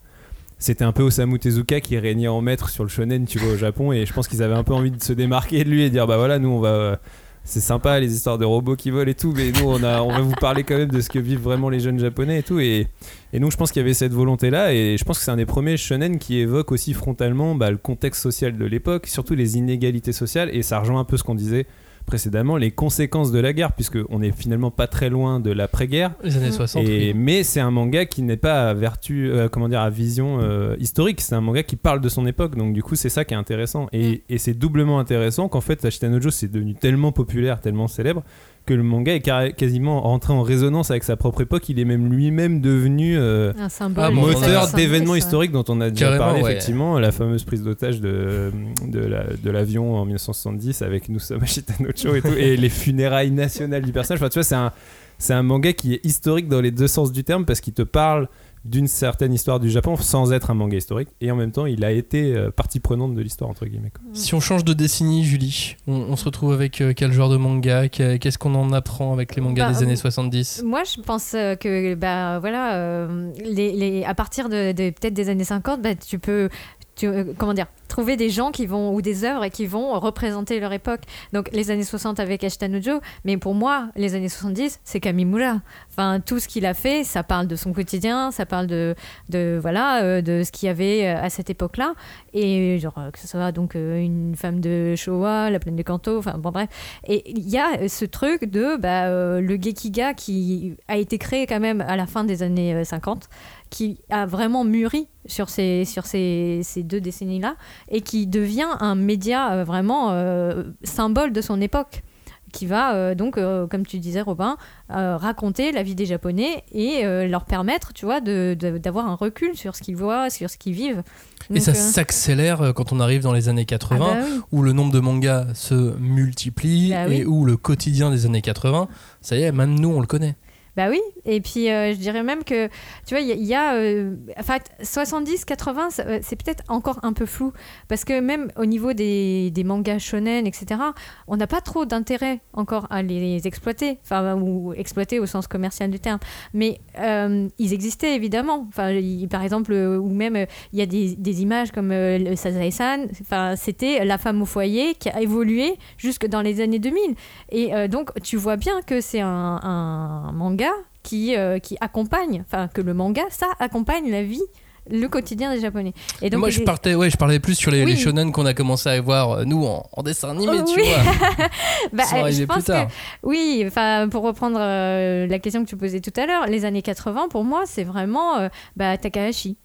c'était un peu Osamu Tezuka qui régnait en maître sur le shonen, tu vois, au Japon. Et je pense qu'ils avaient un peu envie de se démarquer de lui et dire, bah voilà, nous, on va. C'est sympa les histoires de robots qui volent et tout, mais nous on, a, on va vous parler quand même de ce que vivent vraiment les jeunes japonais et tout. Et, et donc je pense qu'il y avait cette volonté-là, et je pense que c'est un des premiers shonen qui évoque aussi frontalement bah, le contexte social de l'époque, surtout les inégalités sociales, et ça rejoint un peu ce qu'on disait précédemment, les conséquences de la guerre, puisque on est finalement pas très loin de l'après-guerre. Les années 60. Et, oui. mais c'est un manga qui n'est pas à vertu, euh, comment dire, à vision euh, historique. C'est un manga qui parle de son époque. Donc du coup, c'est ça qui est intéressant. Et, et c'est doublement intéressant qu'en fait, Ashita no Joe c'est devenu tellement populaire, tellement célèbre que le manga est quasiment rentré en résonance avec sa propre époque. Il est même lui-même devenu euh, Un symbole. Ah, une moteur d'événements historiques dont on a déjà Carrément, parlé ouais. effectivement la fameuse prise d'otage de, de, la- de l'avion en 1970 avec Nous sommes à Chitanocho et tout et les funérailles nationales du personnage enfin tu vois c'est un c'est un manga qui est historique dans les deux sens du terme parce qu'il te parle d'une certaine histoire du Japon sans être un manga historique. Et en même temps il a été euh, partie prenante de l'histoire entre guillemets quoi. Si on change de décennie, Julie, on, on se retrouve avec euh, quel genre de manga? Qu'est- Qu'est-ce qu'on en apprend avec les mangas Bah, des années euh, 70 Moi, je pense euh, que, bah, voilà, euh, les, les- à partir de, de- peut-être des années 50, bah, tu peux, euh, comment dire, trouver des gens qui vont ou des œuvres qui vont représenter leur époque. Donc, les années 60 avec Ashitanojo, mais pour moi, les années 70, c'est Kamimura. Enfin, tout ce qu'il a fait, ça parle de son quotidien, ça parle de, de voilà, euh, de ce qu'il y avait euh, à cette époque-là, et genre que ce soit donc une femme de Showa, la plaine de Kanto, enfin bon bref. Et il y a ce truc de bah, le Gekiga qui a été créé quand même à la fin des années euh, 50, qui a vraiment mûri sur ces, sur ces, ces deux décennies-là, et qui devient un média euh, vraiment euh, symbole de son époque qui va euh, donc, euh, comme tu disais Robin, euh, raconter la vie des Japonais et leur permettre, tu vois, d'avoir un recul sur ce qu'ils voient, sur ce qu'ils vivent. Et ça s'accélère quand on arrive dans les années 80, ah bah oui. où le nombre de mangas se multiplie Bah oui. et où le quotidien des années 80, ça y est, même nous on le connaît. Bah oui, et puis euh, je dirais même que, tu vois, il y a, y a, euh, enfin, 70, 80, ça, euh, c'est peut-être encore un peu flou, parce que même au niveau des, mangas shonen, etc., on n'a pas trop d'intérêt encore à les exploiter, enfin, ou exploiter au sens commercial du terme, mais euh, ils existaient évidemment, enfin, par exemple, euh, ou même, il y a des, images comme le Sazae-san, enfin, c'était la femme au foyer qui a évolué jusque dans les années 2000, et donc tu vois bien que c'est un manga qui, euh, qui accompagne, enfin que le manga, ça accompagne la vie, le quotidien des Japonais. Et donc Moi je partais, ouais, je parlais plus sur les, Oui. les shonen qu'on a commencé à voir euh, nous en, en dessin animé, Oh, tu oui. vois. Bah, euh, je plus pense tard. que oui, enfin pour reprendre euh, la question que tu posais tout à l'heure, les années 80 pour moi c'est vraiment euh, bah, Takahashi.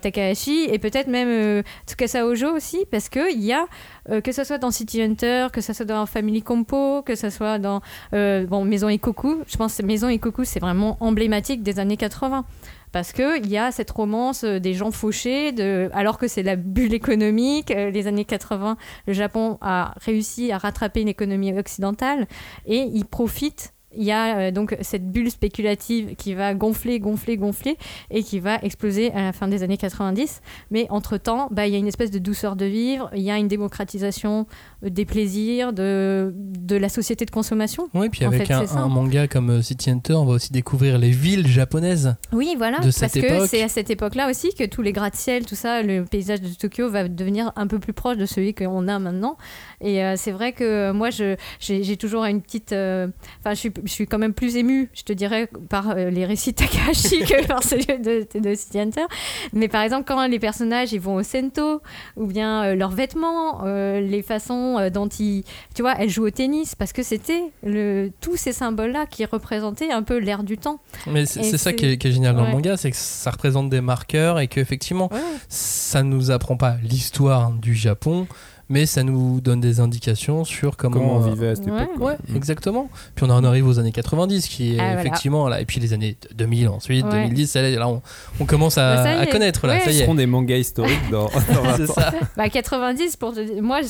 Takahashi et peut-être même euh, Tsukasa Ojo aussi, parce que il y a, euh, que ce soit dans City Hunter, que ce soit dans Family Compo, que ce soit dans euh, bon, Maison Ikoku, je pense que Maison Ikoku c'est vraiment emblématique des années 80. Parce qu'il y a cette romance des gens fauchés, alors que c'est la bulle économique. les années 80, le Japon a réussi à rattraper une économie occidentale et il profite. Il y a euh, donc cette bulle spéculative qui va gonfler, gonfler, gonfler et qui va exploser à la fin des années 90. Mais entre-temps, bah, il y a une espèce de douceur de vivre, il y a une démocratisation euh, des plaisirs, de, de la société de consommation. Oui, puis avec fait, un, manga comme euh, City Hunter, on va aussi découvrir les villes japonaises. Oui, voilà, de cette parce que c'est à cette époque-là aussi que tous les gratte-ciel, tout ça, le paysage de Tokyo va devenir un peu plus proche de celui qu'on a maintenant. Et euh, c'est vrai que moi, j'ai toujours une petite... euh, Enfin, je, suis, je suis quand même plus émue, je te dirais, par euh, les récits de Takahashi que par celui de, de City Hunter. Mais par exemple, quand les personnages ils vont au Sento, ou bien euh, leurs vêtements, euh, les façons euh, dont ils... Tu vois, elle joue au tennis, parce que c'était le- tous ces symboles-là qui représentaient un peu l'air du temps. Mais c'est ça qui est, qui est génial dans le manga, c'est que ça représente des marqueurs et qu'effectivement, Ouais. ça nous apprend pas l'histoire du Japon, mais ça nous donne des indications sur comment, comment on euh, vivait à cette ouais. époque Ouais, Mm. exactement. Puis on en arrive aux années 90, qui est Ah, voilà. effectivement là, et puis les années 2000 ensuite, Ouais. 2010, ça, là on, on commence à, Bah, ça y à est. connaître là, Ouais. ça y ce est. seront des mangas historiques dans, dans 20 C'est ans. ça. Bah 90 pour te dire- moi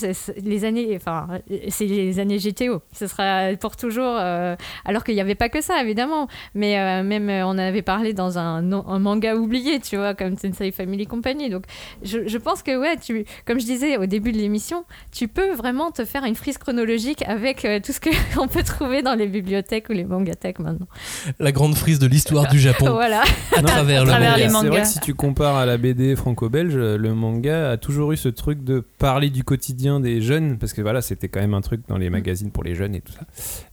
les années enfin c'est les années GTO ce sera pour toujours euh, alors qu'il n'y avait pas que ça évidemment mais euh, même on avait parlé dans un, un manga oublié tu vois comme Tensei Family Company donc je, je pense que ouais tu comme je disais au début de l'émission tu peux vraiment te faire une frise chronologique avec euh, tout ce que on peut trouver dans les bibliothèques ou les mangathèques maintenant La grande frise de l'histoire du Japon voilà à travers le travers manga. les C'est vrai que si tu compares à la BD franco-belge, le manga a toujours eu ce truc de parler du quotidien des jeunes, parce que voilà, c'était quand même un truc dans les magazines pour les jeunes et tout ça.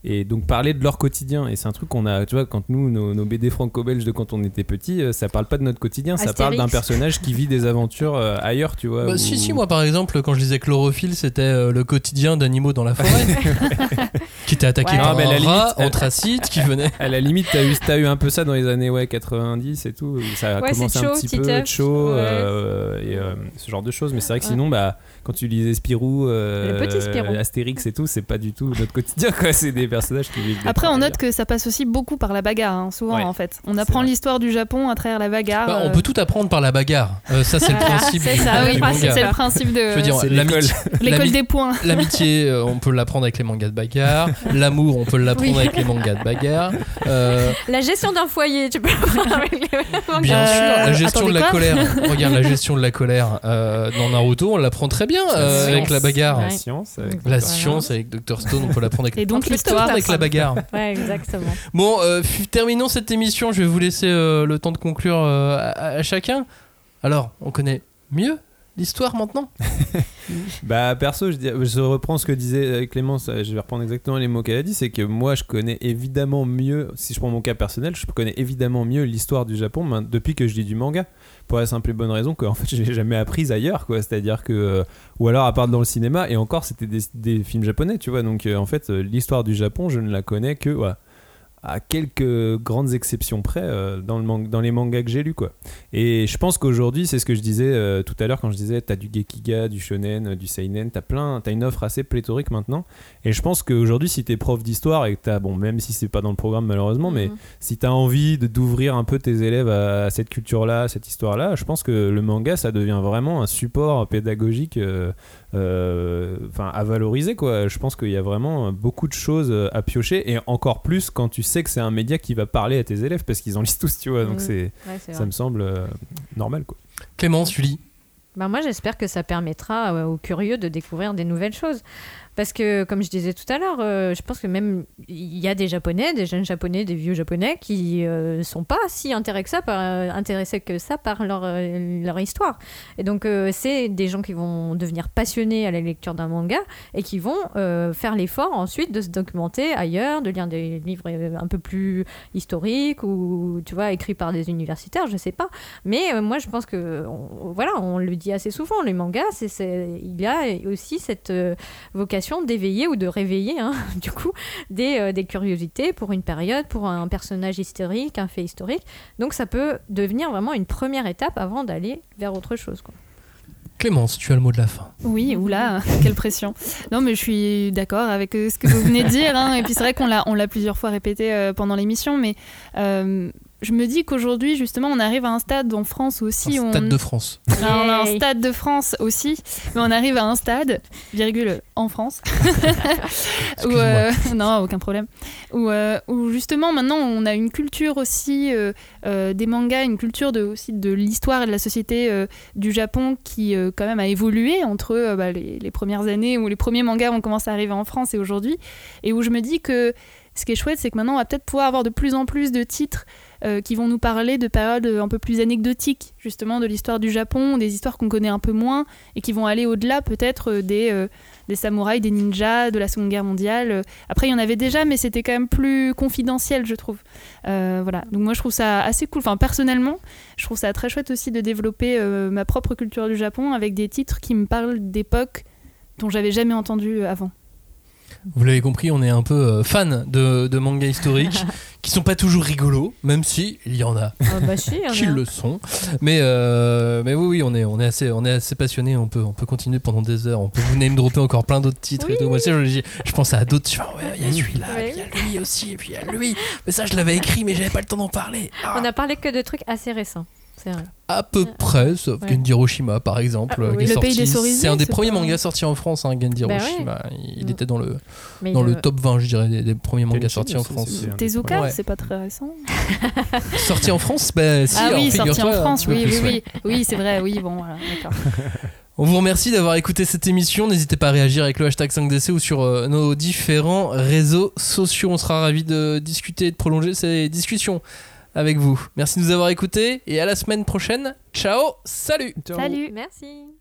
Et donc parler de leur quotidien, et c'est un truc qu'on a, tu vois, quand nous, nos, nos BD franco-belges de quand on était petit, euh, ça parle pas de notre quotidien, ça parle d'un personnage qui vit des aventures euh, ailleurs, tu vois. Bah, si, si, moi par exemple, quand je lisais Chlorophylle, c'était euh, le quotidien d'animaux dans la forêt qui était attaqué Ouais. par mais un la rat limite, elle- anthracite qui venait. À la limite, t'as eu, t'as eu un peu ça dans les années ouais, 90 et tout. Ça a Ouais, commencé c'est un chaud, petit peu chaud ouais. euh, et euh, ce genre de choses. Mais c'est vrai que Ouais. sinon, bah, quand tu lisais Spirou, euh, Le petit Spirou. Astérix et tout, c'est pas du tout notre quotidien, quoi. C'est des personnages qui vivent. Après, on note que ça passe aussi beaucoup par la bagarre, hein, souvent Ouais. en fait. On apprend l'histoire du Japon à travers la bagarre. Bah, on euh, peut tout apprendre par la bagarre. Euh, ça, c'est le principe c'est du, ça, du oui, manga. c'est le principe de Je veux dire, l'école l'ami- des points. l'amitié, euh, on peut l'apprendre avec les mangas de bagarre. L'amour, on peut l'apprendre Oui. avec les mangas de bagarre. Euh, La gestion d'un foyer, tu peux faire avec les mangas. bien sûr, la gestion attendez, de la colère. Regarde la gestion de la colère dans Naruto, on l'apprend très bien euh, avec la bagarre. La science. avec- La Voilà. science avec Dr Stone, on peut l'apprendre avec, Et donc l'histoire. avec la bagarre. Ouais, exactement. Bon, euh, terminons cette émission. Je vais vous laisser euh, le temps de conclure euh, à, à chacun. Alors, on connaît mieux l'histoire maintenant? Bah perso, je, dis- je reprends ce que disait Clémence, je vais reprendre exactement les mots qu'elle a dit, c'est que moi je connais évidemment mieux, si je prends mon cas personnel, je connais évidemment mieux l'histoire du Japon depuis que je lis du manga, pour la simple et bonne raison qu'en fait je l'ai jamais apprise ailleurs, quoi, c'est-à-dire que, euh, ou alors à part dans le cinéma, et encore c'était des, films japonais, tu vois, donc euh, en fait euh, l'histoire du Japon, je ne la connais que... à quelques grandes exceptions près euh, dans, le man- dans les mangas que j'ai lus quoi. Et je pense qu'aujourd'hui, c'est ce que je disais euh, tout à l'heure quand je disais t'as du Gekiga, du Shonen, euh, du Seinen, t'as plein, t'as une offre assez pléthorique maintenant. Et je pense qu'aujourd'hui, si t'es prof d'histoire et que t'as, bon, même si c'est pas dans le programme malheureusement, mais Mhm. si t'as envie de, d'ouvrir un peu tes élèves à, cette culture-là, à cette histoire-là, je pense que le manga, ça devient vraiment un support pédagogique euh, enfin, à valoriser quoi. Je pense qu'il y a vraiment beaucoup de choses euh, à piocher et encore plus quand tu sais que c'est un média qui va parler à tes élèves parce qu'ils en lisent tous, tu vois. Donc Mhm. c'est, Ouais, ça vrai. me semble euh, normal quoi. Clémence, Julie. Bah, moi, j'espère que ça permettra euh, aux curieux de découvrir des nouvelles choses. Parce que, comme je disais tout à l'heure, euh, je pense que même il y a des Japonais, des jeunes Japonais, des vieux Japonais qui euh, sont pas si intéressés que ça par, euh, euh, leur histoire. Et donc, c'est des gens qui vont devenir passionnés à la lecture d'un manga et qui vont faire l'effort ensuite de se documenter ailleurs, de lire des livres un peu plus historiques ou, tu vois, écrits par des universitaires, je sais pas. Mais moi, je pense que, voilà, on le dit assez souvent, les mangas, il y a aussi cette euh, vocation d'éveiller ou de réveiller, hein, du coup, des, euh, des curiosités pour une période, pour un personnage historique, un fait historique. Donc, ça peut devenir vraiment une première étape avant d'aller vers autre chose. Quoi. Clémence, tu as le mot de la fin. Oui, oula, quelle pression. Non, mais je suis d'accord avec euh, ce que vous venez de dire. hein. Et puis c'est vrai qu'on l'a, on l'a plusieurs fois répété euh, pendant l'émission, mais euh, je me dis qu'aujourd'hui, justement, on arrive à un stade en France aussi Un stade on... de France. On a un stade de France aussi, mais on arrive à un stade, virgule, en France. où, euh, non, aucun problème. Où, euh, où justement, maintenant, on a une culture aussi euh, euh, des mangas, une culture de, aussi de l'histoire et de la société euh, du Japon qui, euh, quand même, a évolué entre euh, bah, les, les premières années où les premiers mangas ont commencé à arriver en France et aujourd'hui. Et où je me dis que ce qui est chouette, c'est que maintenant, on va peut-être pouvoir avoir de plus en plus de titres euh, qui vont nous parler de périodes euh, un peu plus anecdotiques, justement, de l'histoire du Japon, des histoires qu'on connaît un peu moins, et qui vont aller au-delà peut-être euh, des, des samouraïs, des ninjas, de la Seconde Guerre mondiale. Après, il y en avait déjà, mais c'était quand même plus confidentiel, je trouve. Voilà. Donc moi, je trouve ça assez cool. Enfin, personnellement, je trouve ça très chouette aussi de développer ma propre culture du Japon avec des titres qui me parlent d'époques dont j'avais jamais entendu avant. Vous l'avez compris, on est un peu euh, fan de, de mangas historiques qui sont pas toujours rigolos, même si il y en a Ah, bah, si, y en qui le sont. Mais, euh, mais oui, oui, on est, on est assez, on est assez passionné. On peut, on peut continuer pendant des heures. On peut vous name dropper encore plein d'autres titres et tout. Moi, je, je pense à d'autres. Fais, ouais, il y a celui-là, Ouais. puis il y a lui aussi, et puis il y a lui. Mais ça, je l'avais écrit, mais j'avais pas le temps d'en parler. Ah. On a parlé que de trucs assez récents. À peu près, sauf Ouais. Genji Hiroshima par exemple. Ah, euh, oui. pays des cerisiers, C'est un des premiers mangas sortis en France, hein, Genji Bah Hiroshima. Il Mm. était dans le, Mais dans le top 20, je dirais, des, des premiers mangas sortis en France. Tezuka, Ouais. c'est pas très récent. Sorti en France Bah si, ah oui, sorti en France, oui, plus, oui, ouais. oui, oui, c'est vrai, oui, bon, voilà, d'accord. On vous remercie d'avoir écouté cette émission. N'hésitez pas à réagir avec le hashtag 5DC ou sur euh, nos différents réseaux sociaux. On sera ravis de discuter et de prolonger ces discussions avec vous. Merci de nous avoir écoutés et à la semaine prochaine. Ciao, salut Salut Merci.